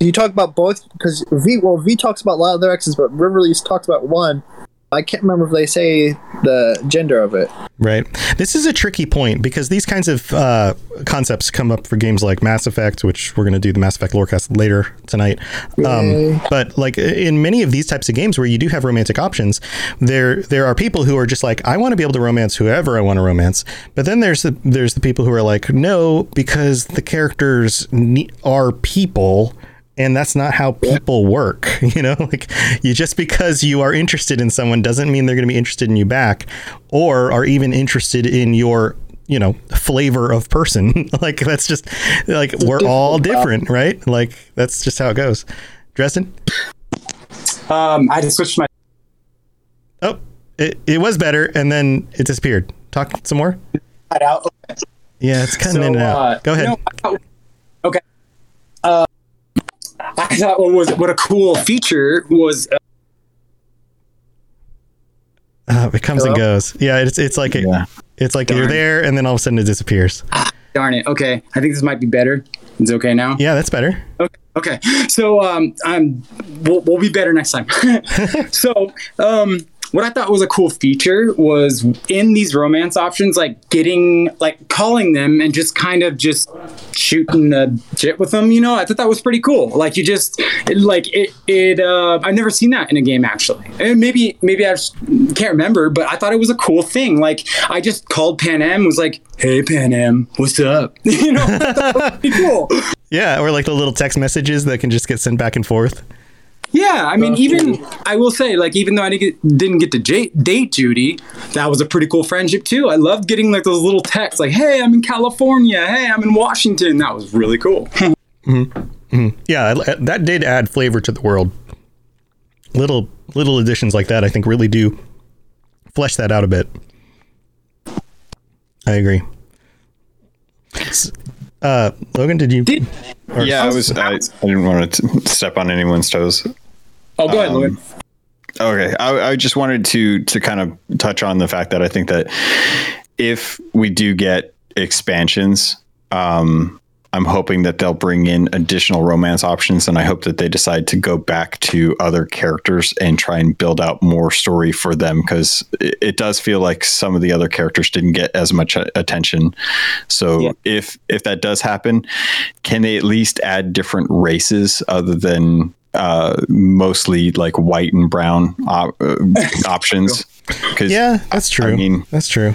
You talk about both because V. Well, V talks about a lot of their exes, but Riverlease talks about one. I can't remember if they say the gender of it. Right. This is a tricky point because these kinds of uh, concepts come up for games like Mass Effect, which we're going to do the Mass Effect lorecast later tonight. Um, but like in many of these types of games where you do have romantic options, there there are people who are just like, I want to be able to romance whoever I want to romance. But then there's the there's the people who are like, no, because the characters ne- are people and that's not how people work you know? Like you just because you are interested in someone doesn't mean they're going to be interested in you back or are even interested in your you know flavor of person. Like that's just like we're all different right? Like that's just how it goes. Dresden? Um, I just switched my. oh it, it was better and then it disappeared. Talk some more? Cut out. yeah it's cutting So, in and out. uh, go ahead. you know, okay. Uh, I thought what was what a cool feature was. Uh, uh, it comes and goes yeah it's it's like it, Yeah. it's like you're there and then all of a sudden it disappears darn it. Okay, I think this might be better. It's okay now. yeah that's better Okay. Okay. So um, I'm we'll, we'll be better next time. so um, what I thought was a cool feature was in these romance options, like getting, like calling them and just kind of just shooting the shit with them. You know, I thought that was pretty cool. Like you just, it, like it, it. Uh, I've never seen that in a game actually, and maybe, maybe I can't remember, but I thought it was a cool thing. Like I just called Panam, was like, "Hey Panam, what's up?" you know, cool. Yeah, or like the little text messages that can just get sent back and forth. Yeah, I mean, even I will say, like, even though I didn't get, didn't get to j- date Judy, that was a pretty cool friendship too. I loved getting like those little texts, like, "Hey, I'm in California. Hey, I'm in Washington." That was really cool. Mhm. Yeah, that did add flavor to the world. Little little additions like that, I think, really do flesh that out a bit. I agree. S- Uh, Logan, did you? or- yeah, I was. I, I didn't want to step on anyone's toes. Oh, go ahead, Um, Lloyd. Okay, I, I just wanted to to kind of touch on the fact that I think that if we do get expansions, um, I'm hoping that they'll bring in additional romance options, and I hope that they decide to go back to other characters and try and build out more story for them because it, it does feel like some of the other characters didn't get as much attention. So if if that does happen, can they at least add different races other than uh, mostly like white and brown op- uh, options? Because yeah, that's true. I mean, that's true.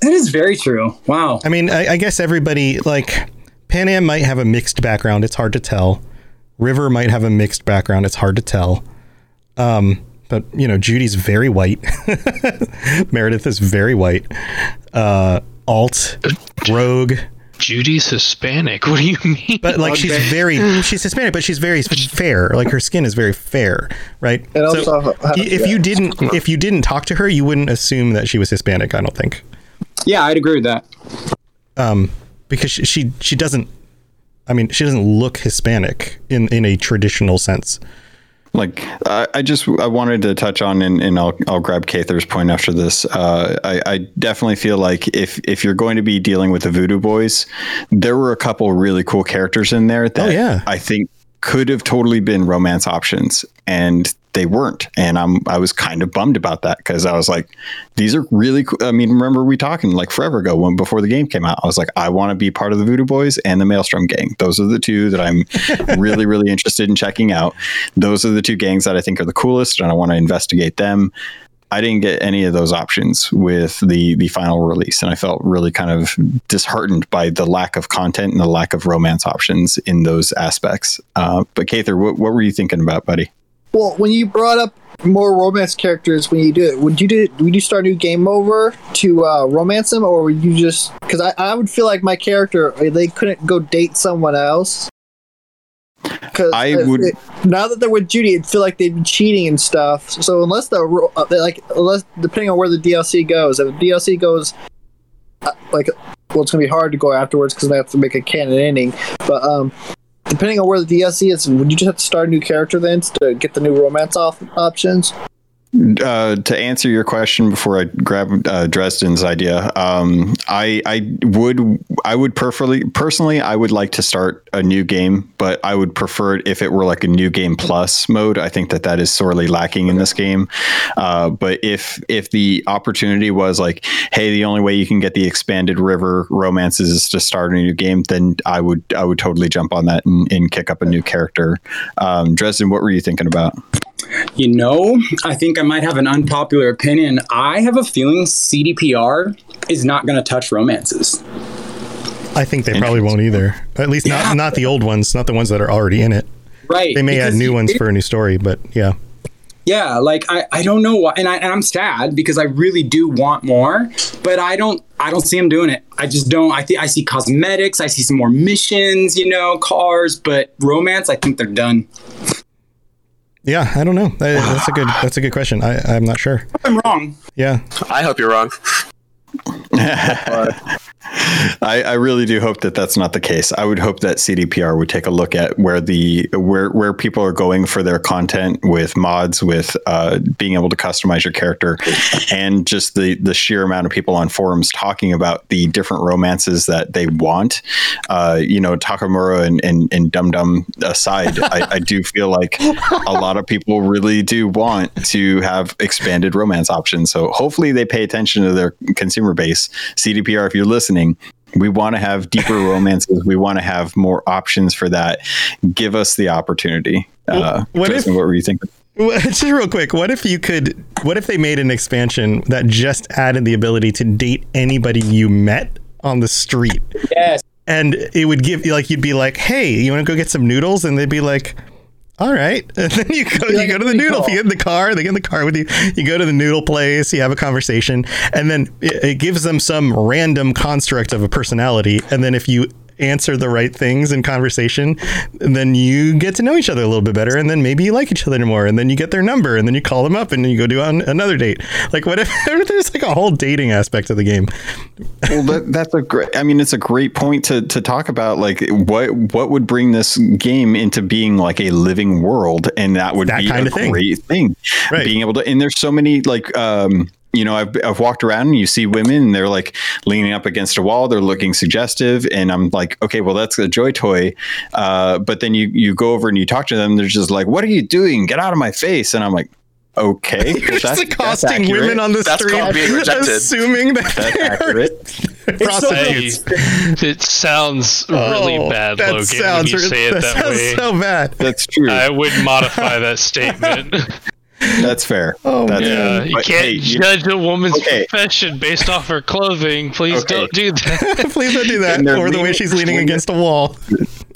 That is very true. Wow. I mean, I, I guess everybody like Panam might have a mixed background. It's hard to tell. River might have a mixed background. It's hard to tell. Um, but you know, Judy's very white. Meredith is very white. Uh, Alt, Rogue. Judy's Hispanic. What do you mean? But like she's very she's Hispanic, but she's very fair. Like her skin is very fair, right? And so also have- if you didn't if you didn't talk to her, you wouldn't assume that she was Hispanic. I don't think. Yeah, I'd agree with that. um, because she, she she doesn't. I mean, she doesn't look Hispanic in in a traditional sense. like I, I just I wanted to touch on and, and I'll I'll grab Cather's point after this. Uh, I, I definitely feel like if if you're going to be dealing with the Voodoo Boys, there were a couple really cool characters in there that yeah. I think could have totally been romance options and they weren't. And i'm i was kind of bummed about that because i was like these are really cool. I mean remember we talking like forever ago when before the game came out i was like i want to be part of the voodoo boys and the maelstrom gang. Those are the two that i'm really really interested in checking out. Those are the two gangs that i think are the coolest and i want to investigate them. I didn't get any of those options with the the final release, and I felt really kind of disheartened by the lack of content and the lack of romance options in those aspects. Uh, but Kather, what, what were you thinking about, buddy? Well, when you brought up more romance characters, when you do it, would you do? Would you start a new game over to uh, romance them, or would you just? Because I, I would feel like my character they couldn't go date someone else. Because I would- now that they're with Judy, it'd feel like they'd be cheating and stuff. So unless the uh, like unless depending on where the DLC goes, if the DLC goes uh, like well, it's gonna be hard to go afterwards because they have to make a canon ending. But um, depending on where the DLC is, would you just have to start a new character then to get the new romance off options? Uh, to answer your question before I grab uh, Dresden's idea, um, I I would I would personally I would like to start a new game, but I would prefer it if it were like a new game plus mode. I think that that is sorely lacking in this game. Uh, but if if the opportunity was like, hey, the only way you can get the expanded river romances is to start a new game, then I would I would totally jump on that and, and kick up a new character. Um, Dresden, what were you thinking about? You know, I think might have an unpopular opinion. I have a feeling CDPR is not going to touch romances. I think they probably won't either. At least not not the old ones, not the ones that are already in it. Right. They may add new ones for a new story, but yeah. Yeah, like I, I don't know why, and, I, and I'm sad because I really do want more, but I don't I don't see them doing it. I just don't. I think I see cosmetics, I see some more missions, you know, cars, but romance, I think they're done. Yeah, I don't know. That- That's a good that's a good question. I, I'm not sure. I'm wrong. Yeah. I hope you're wrong. I, I really do hope that that's not the case. I would hope that CDPR would take a look at where the where where people are going for their content with mods, with uh, being able to customize your character, and just the the sheer amount of people on forums talking about the different romances that they want. Uh, you know, Takemura and and, and Dum Dum aside, I, I do feel like a lot of people really do want to have expanded romance options. So hopefully they pay attention to their consumer base. CDPR, if you're listening, we want to have deeper romances. We want to have more options for that. Give us the opportunity. Uh, what if- what were you thinking? Just real quick, what if you could? What if they made an expansion that just added the ability to date anybody you met on the street? Yes. And it would give you like you'd be like, "Hey, you want to go get some noodles?" And they'd be like, "All right." And then you go, you go to the noodle. You get in the car. They get in the car with you. You go to the noodle place. You have a conversation, and then it, it gives them some random construct of a personality. And then if you answer the right things in conversation, then you get to know each other a little bit better, and then maybe you like each other more, and then you get their number, and then you call them up, and then you go do on another date. Like what if there's like a whole dating aspect of the game? well that, that's a great i mean it's a great point to, to talk about like what what would bring this game into being like a living world and that would That be kind a of thing. great thing Right. being able to and there's so many like um you know, I've, I've walked around and you see women and they're like leaning up against a wall. They're looking suggestive. And I'm like, okay, well, that's a joy toy. Uh, but then you, you go over and you talk to them. They're just like, what are you doing? Get out of my face. And I'm like, okay. You're that's- just that's accosting accurate. women on the That's street, called being rejected. assuming that That's they're accurate. prostitutes. Hey, it sounds really Oh, bad, that Logan, sounds, when you say it that that, sounds way. so bad. That's true. I would modify that statement. That's fair. Oh, That's Yeah, you But, can't hey, you- judge a woman's Okay. profession based off her clothing. Please Okay. don't do that. Please don't do that. And they're Or the way she's leaning against a wall.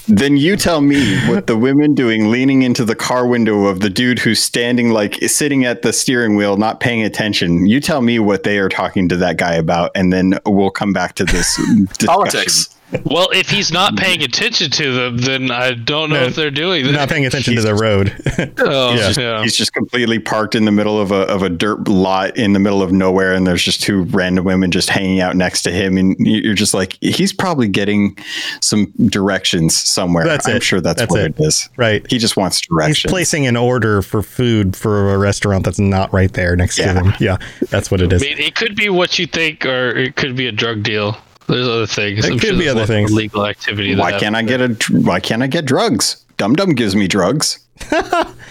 Then you tell me what the women doing leaning into the car window of the dude who's standing like sitting at the steering wheel, not paying attention. You tell me what they are talking to that guy about, and then we'll come back to this discussion. Politics. Well, if he's not mm-hmm. paying attention to them, then I don't know No, if they're doing that. Not paying attention to the road. Oh, He's yeah. just, he's just completely parked in the middle of a of a dirt lot in the middle of nowhere, and there's just two random women just hanging out next to him, and you- you're just like, he's probably getting some directions somewhere. That's I'm it. sure that's, That's what it. it is. right. He just wants directions. He's placing an order for food for a restaurant that's not right there next Yeah. to them. Yeah, that's what it is. I mean, it could be what you think, or it could be a drug deal. There's other things. It I'm could sure be other things. Legal activity. why can't I get a? Why can't I get drugs? Dum Dum gives me drugs.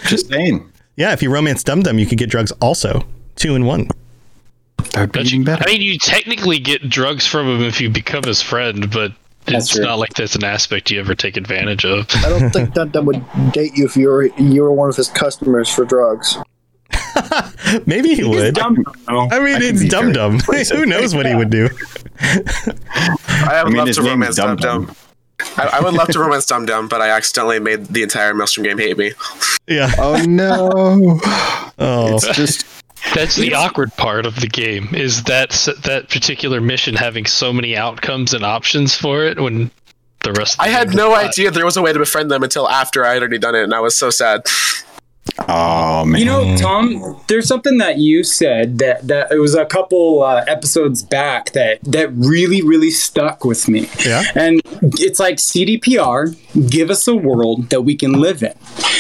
just saying. Yeah, if you romance Dum Dum, you could get drugs also. Two in one. That would be you- better. I mean, you technically get drugs from him if you become his friend, but That's it's true. not like that's an aspect you ever take advantage of. I don't think Dum Dum would date you if you were you were one of his customers for drugs. Maybe he would. Dumb. I mean, I it's be Dum Dum. Who knows what he would do? I would I mean, love his to romance is Dum Dum Dum. I, I would love to romance Dum Dum, but I accidentally made the entire Maelstrom game hate me. Yeah. Oh no! Oh, It's just That's the awkward part of the game is that that particular mission having so many outcomes and options for it when the rest. Of the I had no not. idea there was a way to befriend them until after I had already done it, and I was so sad. Oh man. You know, Tom, there's something that you said that that it was a couple uh, episodes back that that really really stuck with me. Yeah. And it's like CDPR, give us a world that we can live in.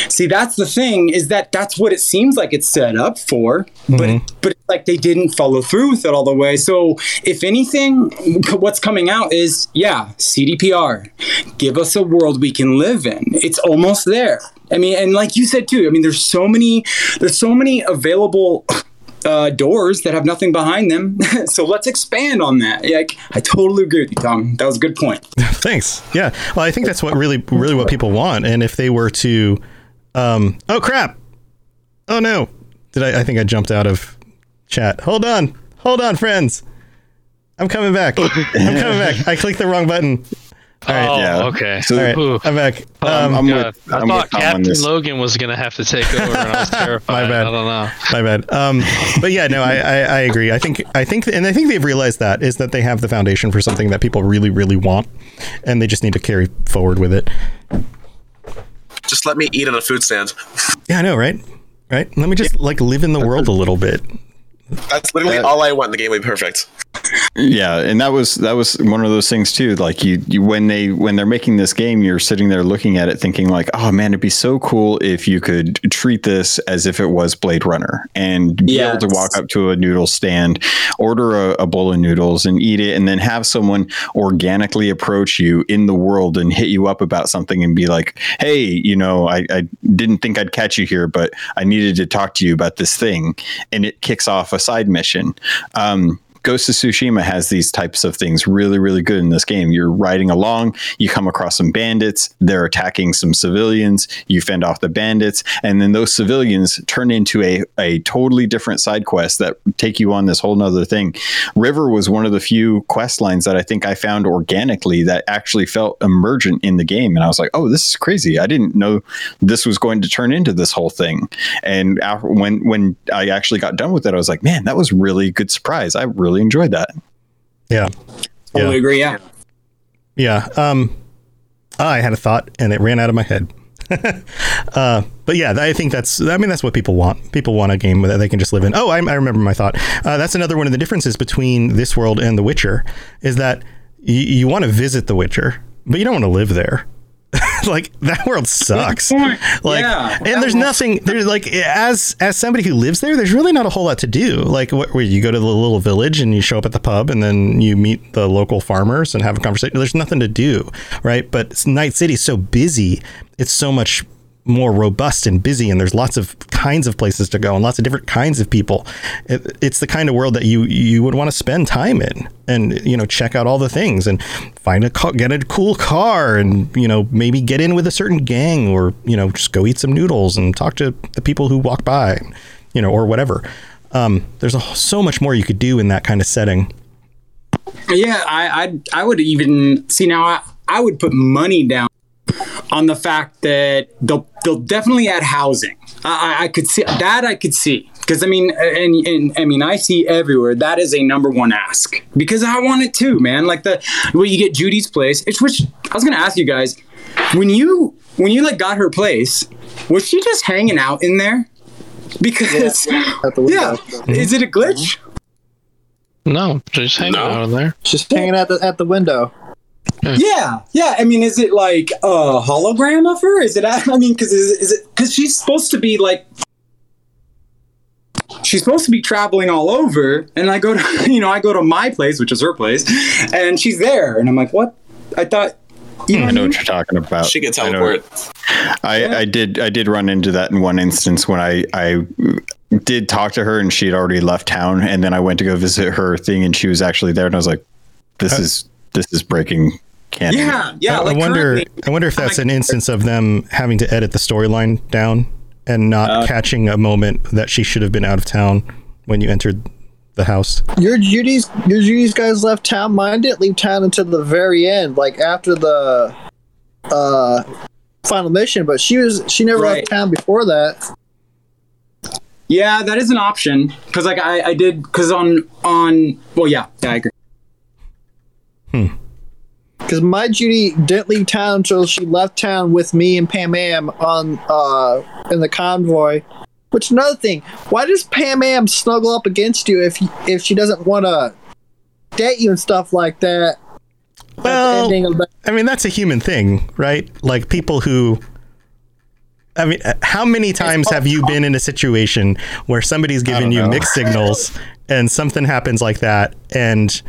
See, that's the thing is that that's what it seems like it's set up for, but but it's like they didn't follow through with it all the way. So, if anything, what's coming out is yeah, CDPR, give us a world we can live in. It's almost there. I mean, and like you said too, I mean, there's so many, there's so many available uh, doors that have nothing behind them. so let's expand on that. Like, I totally agree with you, Tom. That was a good point. thanks. Yeah. Well, I think that's what really, really what people want. And if they were to, um, oh crap, oh no, did I? I think I jumped out of chat. Hold on, hold on, friends. I'm coming back. I'm coming back. I clicked the wrong button. All right. Oh, yeah. okay. So All right. I'm back. Oh, Um, I'm with- I I'm thought with Tom on Captain this. Logan was gonna have to take over, and I was terrified. My bad. I don't know. My bad. Um, but yeah, no, I, I, I agree. I think I think and I think they've realized that is that they have the foundation for something that people really really want, and they just need to carry forward with it. Just let me eat at a food stand. Yeah, I know, right? Right. Let me just like live in the world a little bit. That's literally That- all I want. in The game would be perfect. Yeah, and that was that was one of those things too. Like you, you when they when they're making this game, you're sitting there looking at it, thinking like, "Oh man, it'd be so cool if you could treat this as if it was Blade Runner and be able to walk up to a noodle stand, order a, a bowl of noodles, and eat it, and then have someone organically approach you in the world and hit you up about something and be like, "Hey, you know, I, I didn't think I'd catch you here, but I needed to talk to you about this thing," and it kicks off a side mission. Um, Ghost of Tsushima has these types of things really, really good in this game. You're riding along, you come across some bandits, they're attacking some civilians, you fend off the bandits, and then those civilians turn into a, a totally different side quest that take you on this whole nother thing. River was one of the few quest lines that I think I found organically that actually felt emergent in the game. And I was like, oh, this is crazy. I didn't know this was going to turn into this whole thing. And after, when when I actually got done with it, I was like, man, that was really good surprise. I really enjoyed that. Yeah. Totally agree. Yeah. Yeah. Um, I had a thought and it ran out of my head. uh, but yeah, I think that's, I mean, that's what people want. People want a game that they can just live in. Oh, I, I remember my thought. Uh, that's another one of the differences between this world and The Witcher is that y- you want to visit The Witcher, but you don't want to live there. like that world sucks. Like, Yeah. and there's nothing. There's like as as somebody who lives there, there's really not a whole lot to do. Like, wh- where you go to the little village and you show up at the pub, and then you meet the local farmers and have a conversation. There's nothing to do, right? But Night City's so busy. It's so much more robust and busy and there's lots of kinds of places to go and lots of different kinds of people it, it's the kind of world that you you would want to spend time in and you know check out all the things and find a car, get a cool car and you know maybe get in with a certain gang or you know just go eat some noodles and talk to the people who walk by you know or whatever um, there's a, so much more you could do in that kind of setting Yeah, I I'd, I would even see now. I, I would put money down on the fact that they'll they'll definitely add housing. I, I- I could see that. I could see because I mean, and, and I mean, I see everywhere that is a number one ask because I want it too, man. Like the where you get Judy's place. It's which I was gonna ask you guys when you when you like got her place. Was she just hanging out in there? Because yeah, mm-hmm. is it a glitch? No, just hanging out in there. Just hanging at the at the window. Hmm. Yeah, yeah. I mean, is it like a hologram of her? Is it? I mean, because is, is it because she's supposed to be like she's supposed to be traveling all over, and I go to you know I go to my place, which is her place, and she's there, and I'm like, what? I thought. You hmm. know I know what you're talking about. She can I know- teleport. I, I did I did run into that in one instance when I I did talk to her and she had already left town and then I went to go visit her thing and she was actually there and I was like, this is this is breaking canon. Yeah, yeah. I, like I wonder. I wonder if that's an instance of them having to edit the storyline down and not Uh, catching a moment that she should have been out of town when you entered the house. Your Judy's your Judy's guys left town. Mine didn't leave town until the very end, like after the uh final mission. But she was she never Right. left town before that. Yeah, that is an option because like I I did because on on well yeah yeah I agree. Because my Judy didn't leave town until she left town with me and Panam on uh in the convoy. Which another thing, why does Panam snuggle up against you if if she doesn't want to date you and stuff like that? Well, the- I mean, that's a human thing, right? Like people who. I mean, how many times have you been in a situation where somebody's given you know. mixed signals and something happens like that and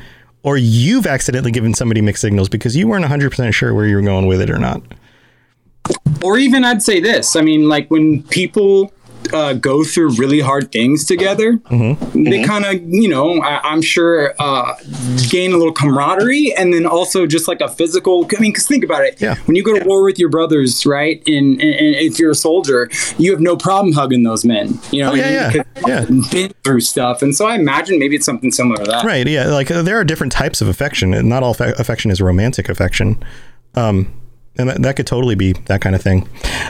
or you've accidentally given somebody mixed signals because you weren't 100% sure where you were going with it or not. or even I'd say this. I mean, like when people uh, go through really hard things together, they kind of, you know, I, I'm sure uh, gain a little camaraderie, and then also just like a physical. I mean, because think about it. Yeah. When you go to war with your brothers, right, and, and, and if you're a soldier, you have no problem hugging those men. You know, Oh, yeah, yeah, yeah. Been through stuff, and so I imagine maybe it's something similar to that. Right. Yeah. Like uh, there are different types of affection, and not all fa- affection is romantic affection. Um, and that, that could totally be that kind of thing.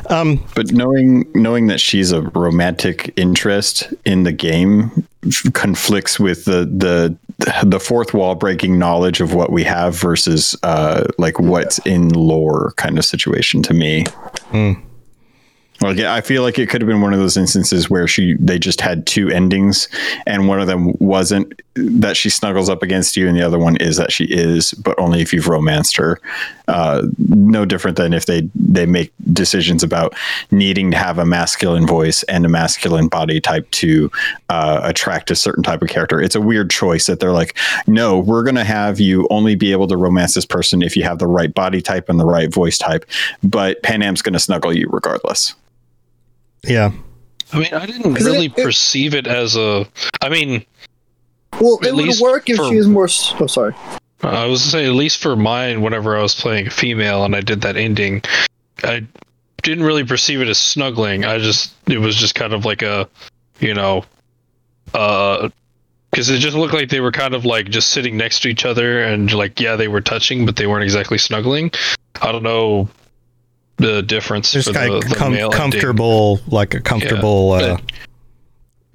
Um, But knowing knowing that she's a romantic interest in the game conflicts with the the the fourth wall breaking knowledge of what we have versus uh, like what's in lore kind of situation to me. Like I feel like it could have been one of those instances where she they just had two endings and one of them wasn't that she snuggles up against you, and the other one is that she is, but only if you've romanced her. Uh, no different than if they they make decisions about needing to have a masculine voice and a masculine body type to uh, attract a certain type of character. It's a weird choice that they're like, no, we're going to have you only be able to romance this person if you have the right body type and the right voice type, but Panam's going to snuggle you regardless. Yeah. I mean, I didn't 'Cause it- really it- perceive it as a. I mean, Well, At it would work if for- she was more. Oh, sorry. I was to say at least for mine, whenever I was playing a female and I did that ending, I didn't really perceive it as snuggling. I just it was just kind of like a, you know, uh, because it just looked like they were kind of like just sitting next to each other and like yeah they were touching but they weren't exactly snuggling. I don't know the difference Just for kind the, of com- male ending. comfortable, like a comfortable, Yeah, uh,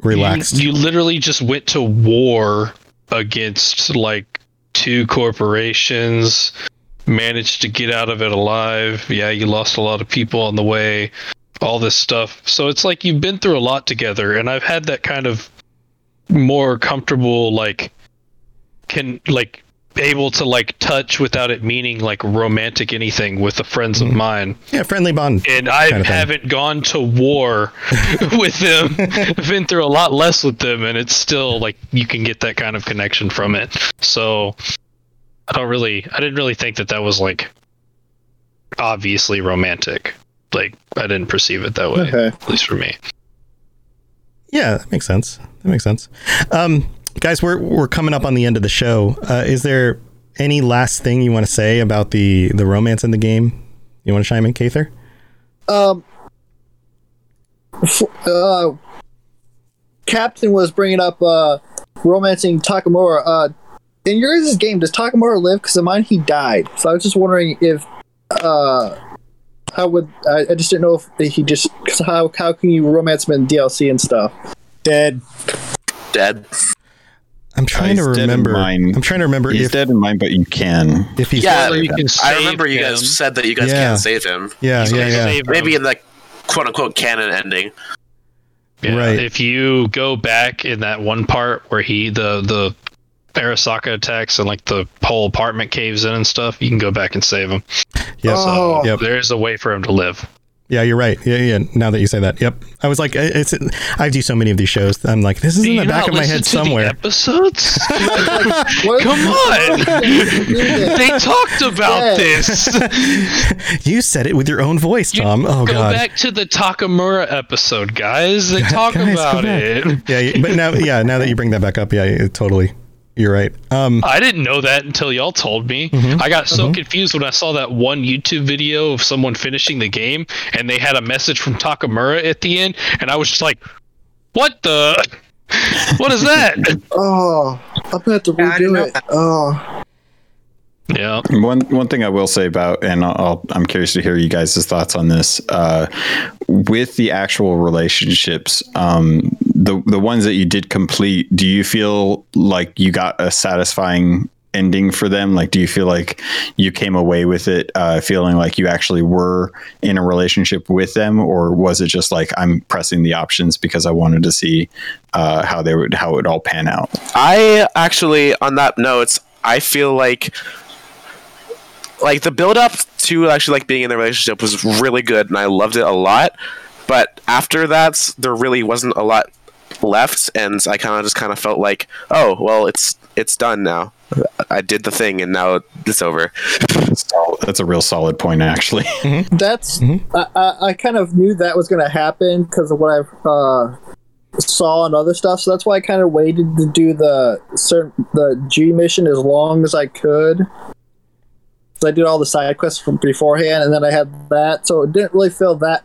relaxed. You, you literally just went to war against like two corporations, managed to get out of it alive. Yeah, you lost a lot of people on the way, all this stuff. So it's like you've been through a lot together, and I've had that kind of more comfortable, like, can like able to like touch without it meaning like romantic anything with the friends of mine. yeah, friendly bond. And I kind of haven't gone to war with them. I've been through a lot less with them, and it's still like you can get that kind of connection from it. So I don't really, I didn't really think that that was like obviously romantic. Like I didn't perceive it that way, Okay. at least for me. Yeah, that makes sense. That makes sense. Um, guys, we're we're coming up on the end of the show. Uh, is there any last thing you want to say about the the romance in the game? You want to chime in, Kather? Um, uh, Captain was bringing up uh, romancing Takemura. Uh, in your guys' game, does Takemura live? Because in mine, he died. So I was just wondering if uh, how would I, I just didn't know if he just cause how how can you romance him in DLC and stuff? Dead. Dead. I'm trying to he's dead in remember. I'm trying to remember He's if dead in mine, but you can. if he's Yeah, Or you can I save remember you him. guys said that you guys Yeah. can't save him. yeah You yeah yeah save him. Maybe in the quote unquote canon ending. Yeah, Right. If you go back in that one part where he the the Arasaka attacks and like the whole apartment caves in and stuff, you can go back and save him. Yep. Oh. Yep. There is a way for him to live. Yeah, you're right. Yeah, yeah. Now that you say that, yep. I was like, it's. I do so many of these shows. I'm like, this is Do in the back of my head to the somewhere. episodes? What- Come on! they talked about Yeah. this. you said it with your own voice, You Tom. Oh go God. Go back to the Takemura episode, guys. They talk Guys, about it. Yeah, yeah, but now, yeah, now that you bring that back up, yeah, totally. You're right. Um, I didn't know that until y'all told me. Mm-hmm. I got so confused when I saw that one YouTube video of someone finishing the game and they had a message from Takemura at the end, and I was just like, "What the? What is that?" Oh, I'm gonna have to Yeah, I redo know it. Oh, yeah, One one thing I will say about, and I'll, I'll, I'm curious to hear you guys' thoughts on this. Uh, with the actual relationships, um, the the ones that you did complete, do you feel like you got a satisfying ending for them? Like, do you feel like you came away with it uh, feeling like you actually were in a relationship with them, or was it just like I'm pressing the options because I wanted to see uh, how they would how it would all pan out? I actually, on that note, I feel like like the build up to actually like being in the relationship was really good, and I loved it a lot. But after that, there really wasn't a lot left, and I kind of just kind of felt like, oh well, it's it's done now. I did the thing, and now it's over. So that's a real solid point, actually. that's I, I, I kind of knew that was gonna happen because of what I uh, saw and other stuff. So that's why I kind of waited to do the certain the G mission as long as I could. So I did all the side quests from beforehand, and then I had that, so it didn't really feel that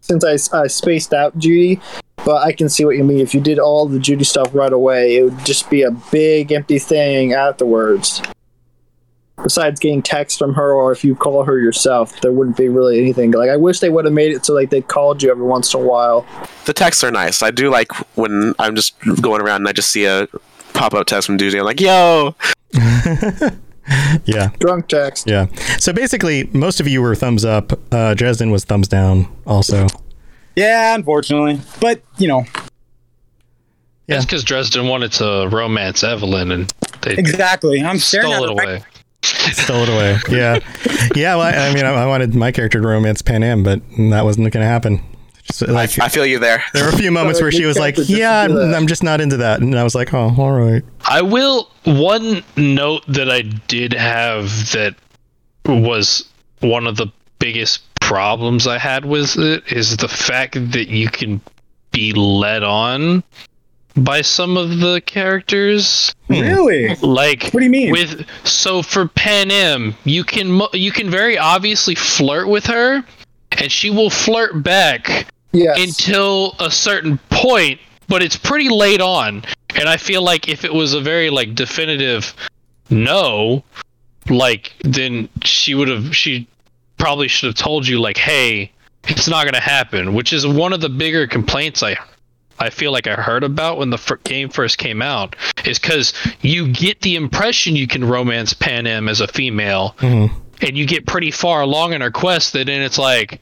since I, I spaced out Judy. But I can see what you mean. If you did all the Judy stuff right away, it would just be a big empty thing afterwards. Besides getting texts from her, or if you call her yourself, there wouldn't be really anything. Like I wish they would have made it so like they called you every once in a while. The texts are nice. I do like when I'm just going around and I just see a pop up text from Judy. I'm like, yo, yeah, Drunk text. yeah. So basically, most of you were thumbs up. Uh, Dresden was thumbs down. Also, Yeah, unfortunately. But, you know, That's because Dresden wanted to romance Evelyn, and they Exactly. I'm staring stole at it her. away. Stole it away. Yeah, yeah. Well, I, I mean, I, I wanted my character to romance Panam, but that wasn't going to happen. Just, like, I feel you there. there were a few moments where she was like, "Yeah, I'm, I'm just not into that," and I was like, "Oh, all right." I will. One note that I did have that was one of the biggest problems I had with it is the fact that you can be led on by some of the characters. Hmm. Really? Like, What do you mean? With so for Panam, you can you can very obviously flirt with her, and she will flirt back until a certain point, but it's pretty late on. And I feel like if it was a very like definitive no, like then she would have she probably should have told you like, hey, it's not gonna happen, which is one of the bigger complaints I I feel like I heard about when the fir- game first came out is because you get the impression you can romance Panam as a female, Mm-hmm. and you get pretty far along in her quest that then it's like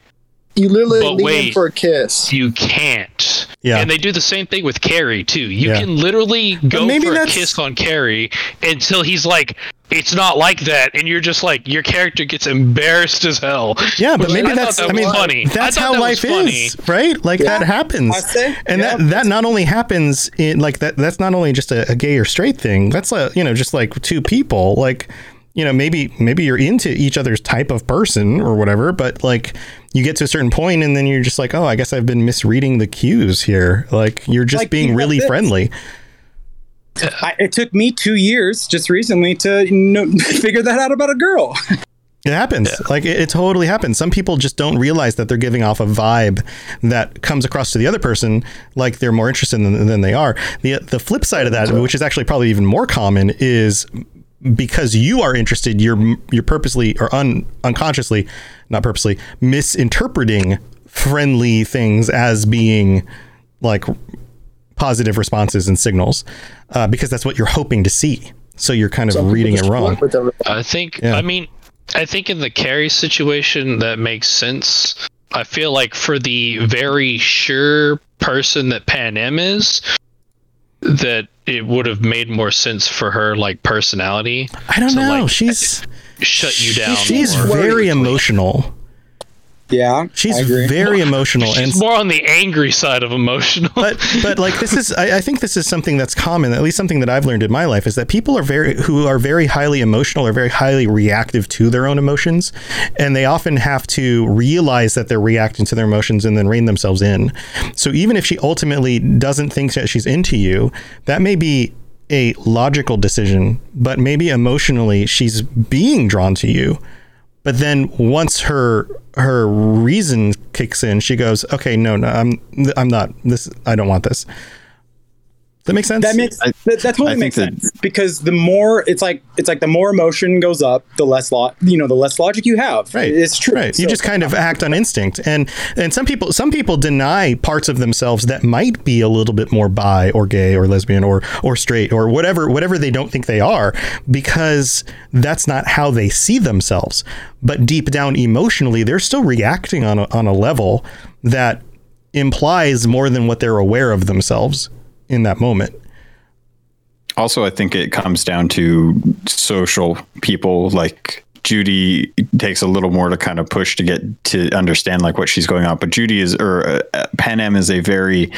You literally But lean wait. for a kiss. you can't. Yeah. And they do the same thing with Kerry too. You Yeah. can literally go maybe for a that's- kiss on Kerry until he's like, "It's not like that," and you're just like, your character gets embarrassed as hell. Yeah, but maybe I that's that I mean funny. That's thought how that life funny. is, right? Like that happens. Say, and yeah, that that not only happens in like that that's not only just a, a gay or straight thing. That's a, you know, just like two people like you know, maybe maybe you're into each other's type of person or whatever, but like you get to a certain point and then you're just like, "Oh, I guess I've been misreading the cues here." Like you're just Like, being you really this. friendly. I, it took me two years just recently to know, figure that out about a girl. It happens. Like it, it totally happens. Some people just don't realize that they're giving off a vibe that comes across to the other person like they're more interested than, than they are. The the flip side of that, which is actually probably even more common, is because you are interested, you're you're purposely or un, unconsciously, not purposely, misinterpreting friendly things as being like positive responses and signals uh, because that's what you're hoping to see. So you're kind of Some reading it wrong. flirt with everyone. I think. Yeah. I mean, I think in the Kerry situation that makes sense. I feel like for the very sure person that Panam is, that it would have made more sense for her like personality. I don't know. like, she's shut you down. she's very emotional. Yeah, She's I agree. very emotional, and She's more on the angry side of emotional. but but like this is I, I think this is something that's common at least something that i've learned in my life is that people are very who are very highly emotional are very highly reactive to their own emotions and they often have to realize that they're reacting to their emotions and then rein themselves in so even if she ultimately doesn't think that she's into you that may be a logical decision but maybe emotionally she's being drawn to you but then once her her reason kicks in, she goes, "Okay, no, no, I'm I'm not this. I don't want this." That makes sense. That makes that, that totally I makes think that- sense because the more it's like it's like the more emotion goes up, the less lo- you know, the less logic you have. Right. It's true. Right. You just kind of act on instinct, and and some people some people deny parts of themselves that might be a little bit more bi or gay or lesbian or or straight or whatever whatever they don't think they are because that's not how they see themselves. But deep down emotionally, they're still reacting on a, on a level that implies more than what they're aware of themselves in that moment. Also, I think it comes down to social people. Like Judy takes a little more to kind of push to get to understand like what she's going on. But Judy is, or uh, Panam is a very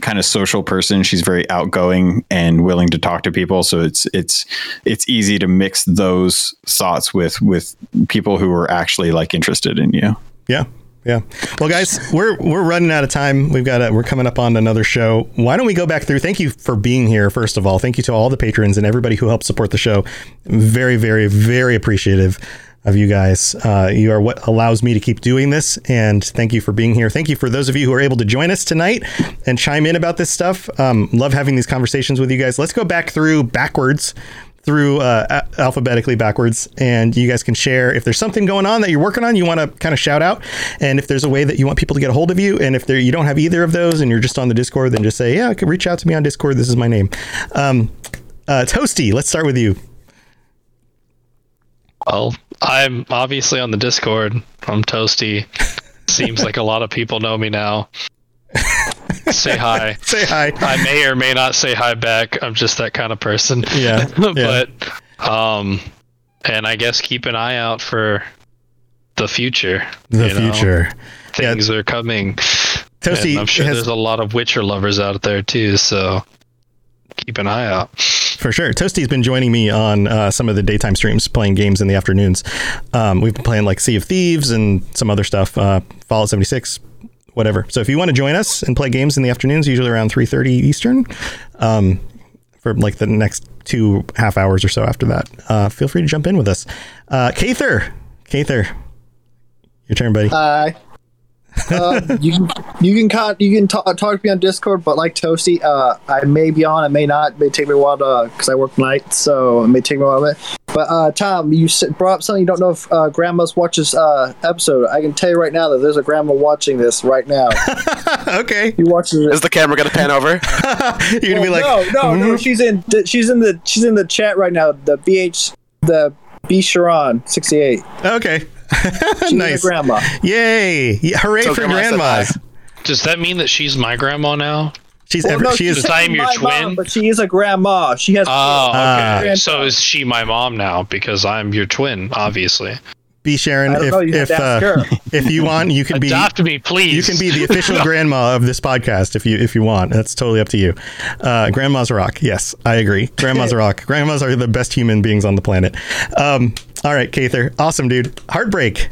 kind of social person. She's very outgoing and willing to talk to people. So it's it's it's easy to mix those thoughts with with people who are actually like interested in you. Yeah. Yeah. Well, guys, we're we're running out of time. We've got a, we're coming up on another show. Why don't we go back through? Thank you for being here. First of all, thank you to all the patrons and everybody who helped support the show. Very, very, very appreciative of you guys. Uh, you are what allows me to keep doing this, and thank you for being here. Thank you for those of you who are able to join us tonight and chime in about this stuff. Um, love having these conversations with you guys. Let's go back through backwards through uh, a- alphabetically backwards, and you guys can share if there's something going on that you're working on, you want to kind of shout out, and if there's a way that you want people to get a hold of you, and if you don't have either of those, and you're just on the Discord, then just say, yeah, reach out to me on Discord. This is my name. Um, uh, Toasty, let's start with you. Well, I'm obviously on the Discord. I'm Toasty. Seems like a lot of people know me now. Say hi. say hi. I may or may not say hi back. I'm just that kind of person. Yeah, yeah. but um, and I guess keep an eye out for the future. The you know? future. Things are coming. Toasty I'm sure has- there's a lot of Witcher lovers out there too. So keep an eye out. For sure. Toasty's been joining me on uh, some of the daytime streams, playing games in the afternoons. Um, we've been playing like Sea of Thieves and some other stuff, uh, Fallout 76, whatever. So if you want to join us and play games in the afternoons, usually around 3.30 Eastern, um, for like the next two half hours or so after that, uh, feel free to jump in with us. Uh, Kather, Kather, your turn, buddy. Hi. uh, you can you can con- you can ta- talk to me on Discord, but like Toasty, uh, I may be on, I may not. It may take me a while to because I work nights, so it may take me a while. Bit. But uh, Tom, you brought up something you don't know if uh, Grandma's watches uh, episode. I can tell you right now that there's a grandma watching this right now. okay, you watching it? Is the camera gonna pan over? You're gonna be like, no, no, no. "Mhm." She's in she's in the she's in the chat right now. The BH the B Sharon sixty eight. Okay. She's nice. grandma. Yay! Yeah, hooray So for grandma grandma. Does that mean that she's my grandma now? She's Well, ever, no, she she's is. Because I am your twin. mom, but she is a grandma. She has. Oh, okay. Ah. so is she my mom now? Because I'm your twin, obviously. Be Sharon, if know, you have if to ask uh, if you want, you can be Adopt me, please. You can be the official grandma of this podcast if you if you want. That's totally up to you. Uh, grandmas rock. Yes, I agree. Grandmas rock. Grandmas are the best human beings on the planet. Um, all right, Kather. Awesome, dude. Heartbreak.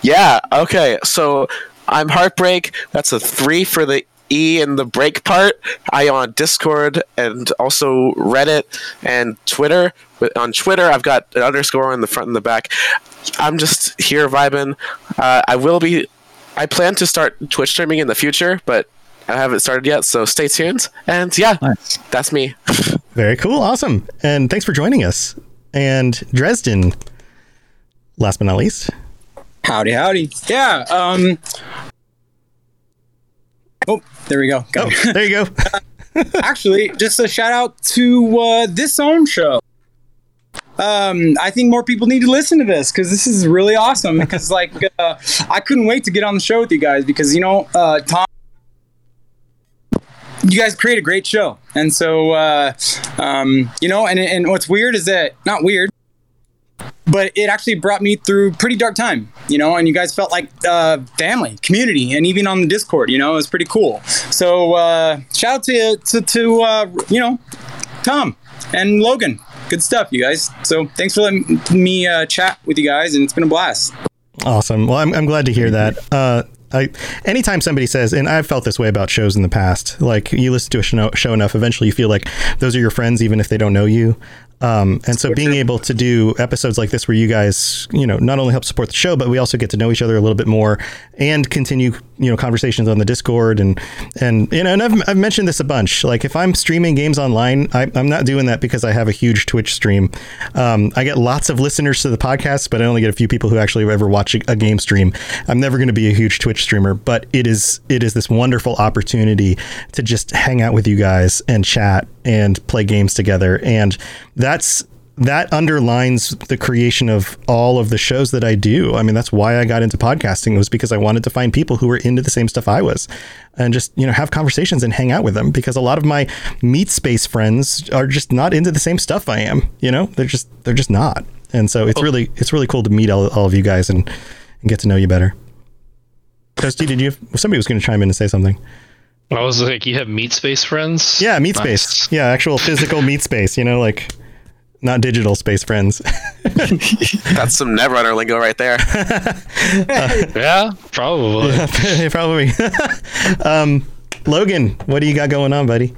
Yeah. Okay. So I'm heartbreak. That's a three for the E in the break part. I on Discord and also Reddit and Twitter. But On Twitter, I've got an underscore in the front and the back. I'm just here vibing. Uh, I will be. I plan to start Twitch streaming in the future, but I haven't started yet. So stay tuned. And yeah, that's me. Very cool. Awesome. And thanks for joining us. And Dresden. Last but not least. Howdy, howdy. Yeah. Um. Oh, there we go. Got it. There you go. Actually, just a shout out to uh, this own show. Um, I think more people need to listen to this because this is really awesome. Because like, uh, I couldn't wait to get on the show with you guys because you know, uh, Tom, you guys create a great show, and so uh, um, you know, and and what's weird is that not weird, but it actually brought me through pretty dark time, you know, and you guys felt like uh, family, community, and even on the Discord, you know, it was pretty cool. So uh, shout out to to, to uh, you know Tom and Logan. Good stuff, you guys. So thanks for letting me uh, chat with you guys, and it's been a blast. Awesome. Well, I'm, I'm glad to hear that. Uh, I, anytime somebody says, and I've felt this way about shows in the past, like you listen to a show enough, eventually you feel like those are your friends, even if they don't know you. Um, and so being able to do episodes like this where you guys, you know, not only help support the show, but we also get to know each other a little bit more and continue, you know, conversations on the Discord and, and, you know, and I've, I've mentioned this a bunch. Like if I'm streaming games online, I, I'm not doing that because I have a huge Twitch stream. Um, I get lots of listeners to the podcast, but I only get a few people who actually ever watch a, a game stream. I'm never going to be a huge Twitch streamer, but it is, it is this wonderful opportunity to just hang out with you guys and chat and play games together. And that's that underlines the creation of all of the shows that I do. I mean, that's why I got into podcasting It was because I wanted to find people who were into the same stuff I was and just, you know, have conversations and hang out with them because a lot of my meat space friends are just not into the same stuff I am, you know? They're just they're just not. And so it's oh. really it's really cool to meet all, all of you guys and, and get to know you better. Toasty, did you have, somebody was going to chime in and say something? I was like, you have meat space friends? Yeah, meat Nice. space. Yeah, actual physical meat space, you know, like not digital space friends. That's some Netrunner lingo right there. yeah, probably. Yeah, probably. um, Logan, what do you got going on, buddy?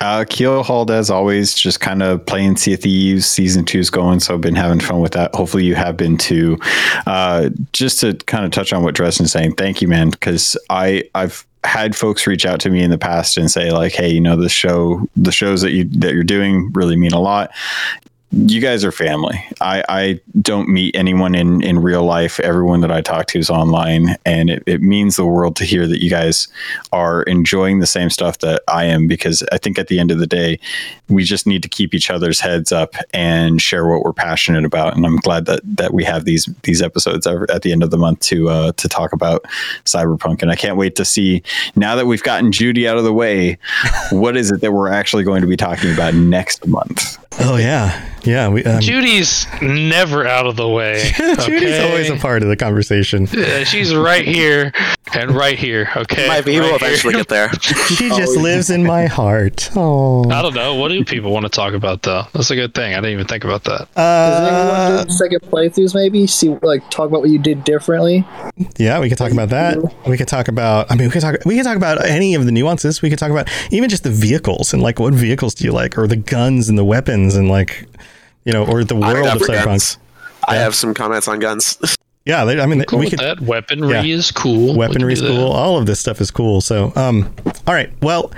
Uh, Keel Hall, as always, just kind of playing Sea of Thieves. Season two's going, so I've been having fun with that. Hopefully, you have been too. Uh, just to kind of touch on what Dresden's saying, thank you, man, because I I've had folks reach out to me in the past and say like, hey, you know, the show, the shows that you that you're doing really mean a lot. You guys are family. I, I don't meet anyone in, in real life. Everyone that I talk to is online, and it, it means the world to hear that you guys are enjoying the same stuff that I am. Because I think at the end of the day, we just need to keep each other's heads up and share what we're passionate about. And I'm glad that that we have these these episodes at the end of the month to uh, to talk about cyberpunk. And I can't wait to see now that we've gotten Judy out of the way, what is it that we're actually going to be talking about next month? Oh yeah, yeah. We, um, Judy's never out of the way. Judy's okay? always a part of the conversation. Yeah, she's right here and right here. Okay, My we will right here. eventually get there. She just lives in my heart. Oh. I don't know. What do people want to talk about though? That's a good thing. I didn't even think about that. Does anyone do second playthroughs maybe? See, like, talk about what you did differently. Yeah, we could talk about that. We could talk about. I mean, we could talk. We could talk about any of the nuances. We could talk about even just the vehicles and like what vehicles do you like, or the guns and the weapons and like, you know, or the world of for cyberpunk. guns. I have some comments on guns. Yeah, they, I mean, Cool we could. that. Weaponry yeah. is cool. We Weaponry is cool. All of this stuff is cool. So, um, all right. Well,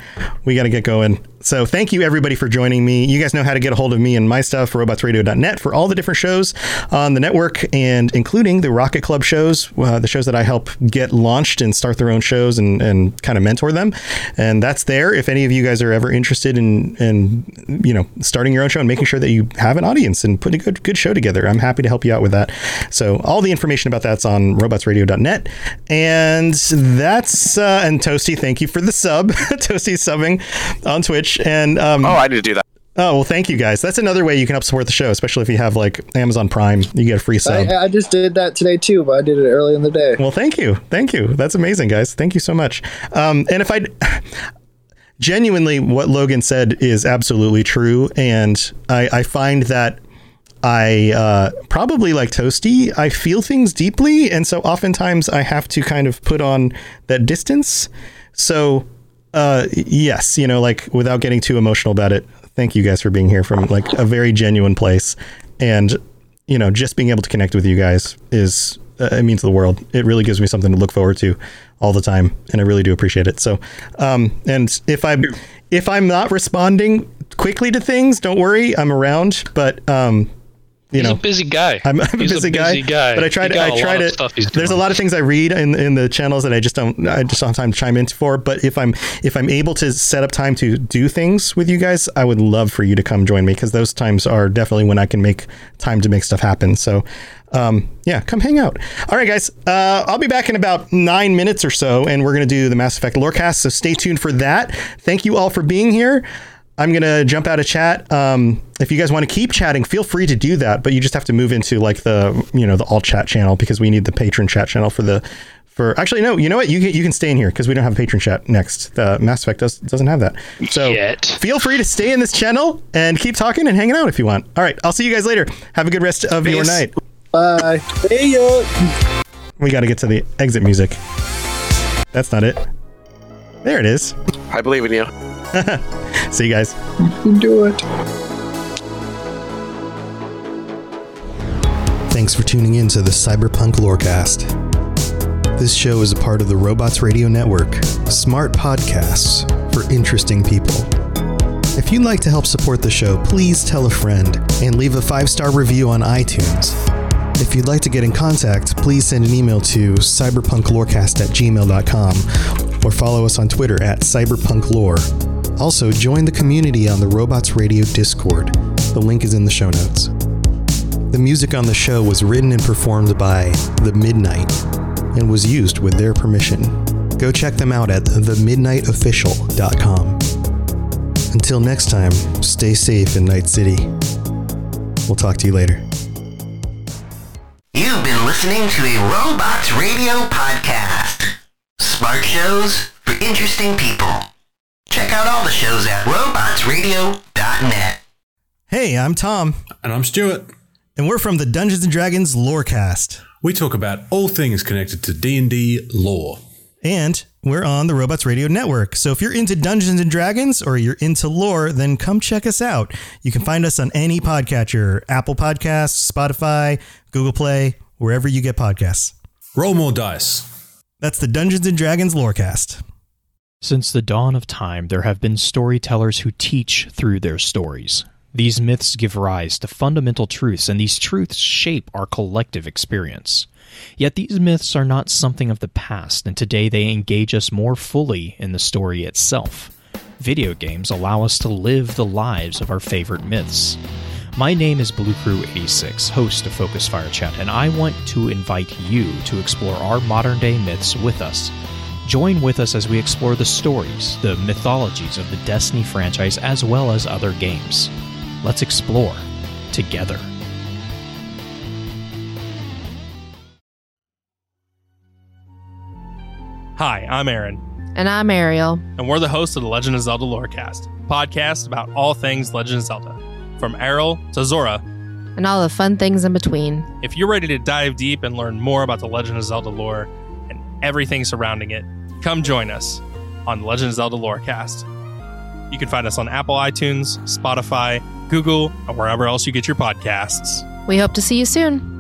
we got to get going. So, thank you everybody for joining me. You guys know how to get a hold of me and my stuff, robotsradio.net, for all the different shows on the network and including the Rocket Club shows, uh, the shows that I help get launched and start their own shows and, and kind of mentor them. And that's there. If any of you guys are ever interested in, in, you know, starting your own show and making sure that you have an audience and putting a good, good show together, I'm happy to help you out with that. So, all the information about that's on robotsradio.net. And that's, uh, and Toasty, thank you for the sub. Toasty subbing on Twitch. And, um, Oh, I need to do that. Oh well, thank you guys. That's another way you can help support the show, especially if you have like Amazon Prime. You get a free sub. I, I just did that today too, but I did it early in the day. Well, thank you, thank you. That's amazing, guys. Thank you so much. Um, and if I genuinely, what Logan said is absolutely true, and I, I find that I uh, probably like Toasty. I feel things deeply, and so oftentimes I have to kind of put on that distance. So, uh, yes, you know, like without getting too emotional about it. Thank you guys for being here from like a very genuine place, and you know, just being able to connect with you guys is uh, it means the world. It really gives me something to look forward to all the time, and I really do appreciate it. So, um, and if I'm if I'm not responding quickly to things, don't worry, I'm around. But um, you He's know, a busy guy. I'm, I'm a busy, busy guy. but I try to. I try to. There's a lot of things I read in in the channels that I just don't. I just don't have time to chime in for. But if I'm if I'm able to set up time to do things with you guys, I would love for you to come join me because those times are definitely when I can make time to make stuff happen. So. Um, yeah, come hang out. All right, guys. Uh, I'll be back in about nine minutes or so, and we're going to do the Mass Effect Lorecast. So stay tuned for that. Thank you all for being here. I'm gonna jump out of chat. Um, if you guys want to keep chatting, feel free to do that, but you just have to move into like the you know the all chat channel because we need the patron chat channel for the for actually no you know what you can you can stay in here because we don't have a patron chat next. The Mass Effect does doesn't have that. So feel free to stay in this channel and keep talking and hanging out if you want. All right, I'll see you guys later. Have a good rest of your night. Bye. See ya. We got to get to the exit music. That's not it. There it is. I believe in you. See you guys. Do it. Thanks for tuning in to the Cyberpunk Lorecast. This show is a part of the Robots Radio Network, smart podcasts for interesting people. If you'd like to help support the show, please tell a friend and leave a five star review on iTunes. If you'd like to get in contact, please send an email to cyberpunklorecast at gmail.com or follow us on Twitter at cyberpunklore. Also, join the community on the Robots Radio Discord. The link is in the show notes. The music on the show was written and performed by The Midnight and was used with their permission. Go check them out at themidnightofficial.com. Until next time, stay safe in Night City. We'll talk to you later. You've been listening to a Robots Radio podcast. Smart shows for interesting people. Check out all the shows at robotsradio.net. Hey, I'm Tom. And I'm Stuart. And we're from the Dungeons and Dragons Lorecast. We talk about all things connected to D&D lore. And we're on the Robots Radio Network. So if you're into Dungeons and Dragons or you're into lore, then come check us out. You can find us on any podcatcher Apple Podcasts, Spotify, Google Play, wherever you get podcasts. Roll more dice. That's the Dungeons and Dragons Lorecast. Since the dawn of time, there have been storytellers who teach through their stories. These myths give rise to fundamental truths, and these truths shape our collective experience. Yet these myths are not something of the past, and today they engage us more fully in the story itself. Video games allow us to live the lives of our favorite myths. My name is Blue Crew 86, host of Focus Fire Chat, and I want to invite you to explore our modern day myths with us. Join with us as we explore the stories, the mythologies of the Destiny franchise, as well as other games. Let's explore together. Hi, I'm Aaron, And I'm Ariel. and we're the hosts of the Legend of Zelda Lorecast, podcast about all things Legend of Zelda, from Errol to Zora. And all the fun things in between. If you're ready to dive deep and learn more about the Legend of Zelda lore and everything surrounding it, come join us on Legend of Zelda Lorecast. You can find us on Apple iTunes, Spotify, Google, or wherever else you get your podcasts. We hope to see you soon.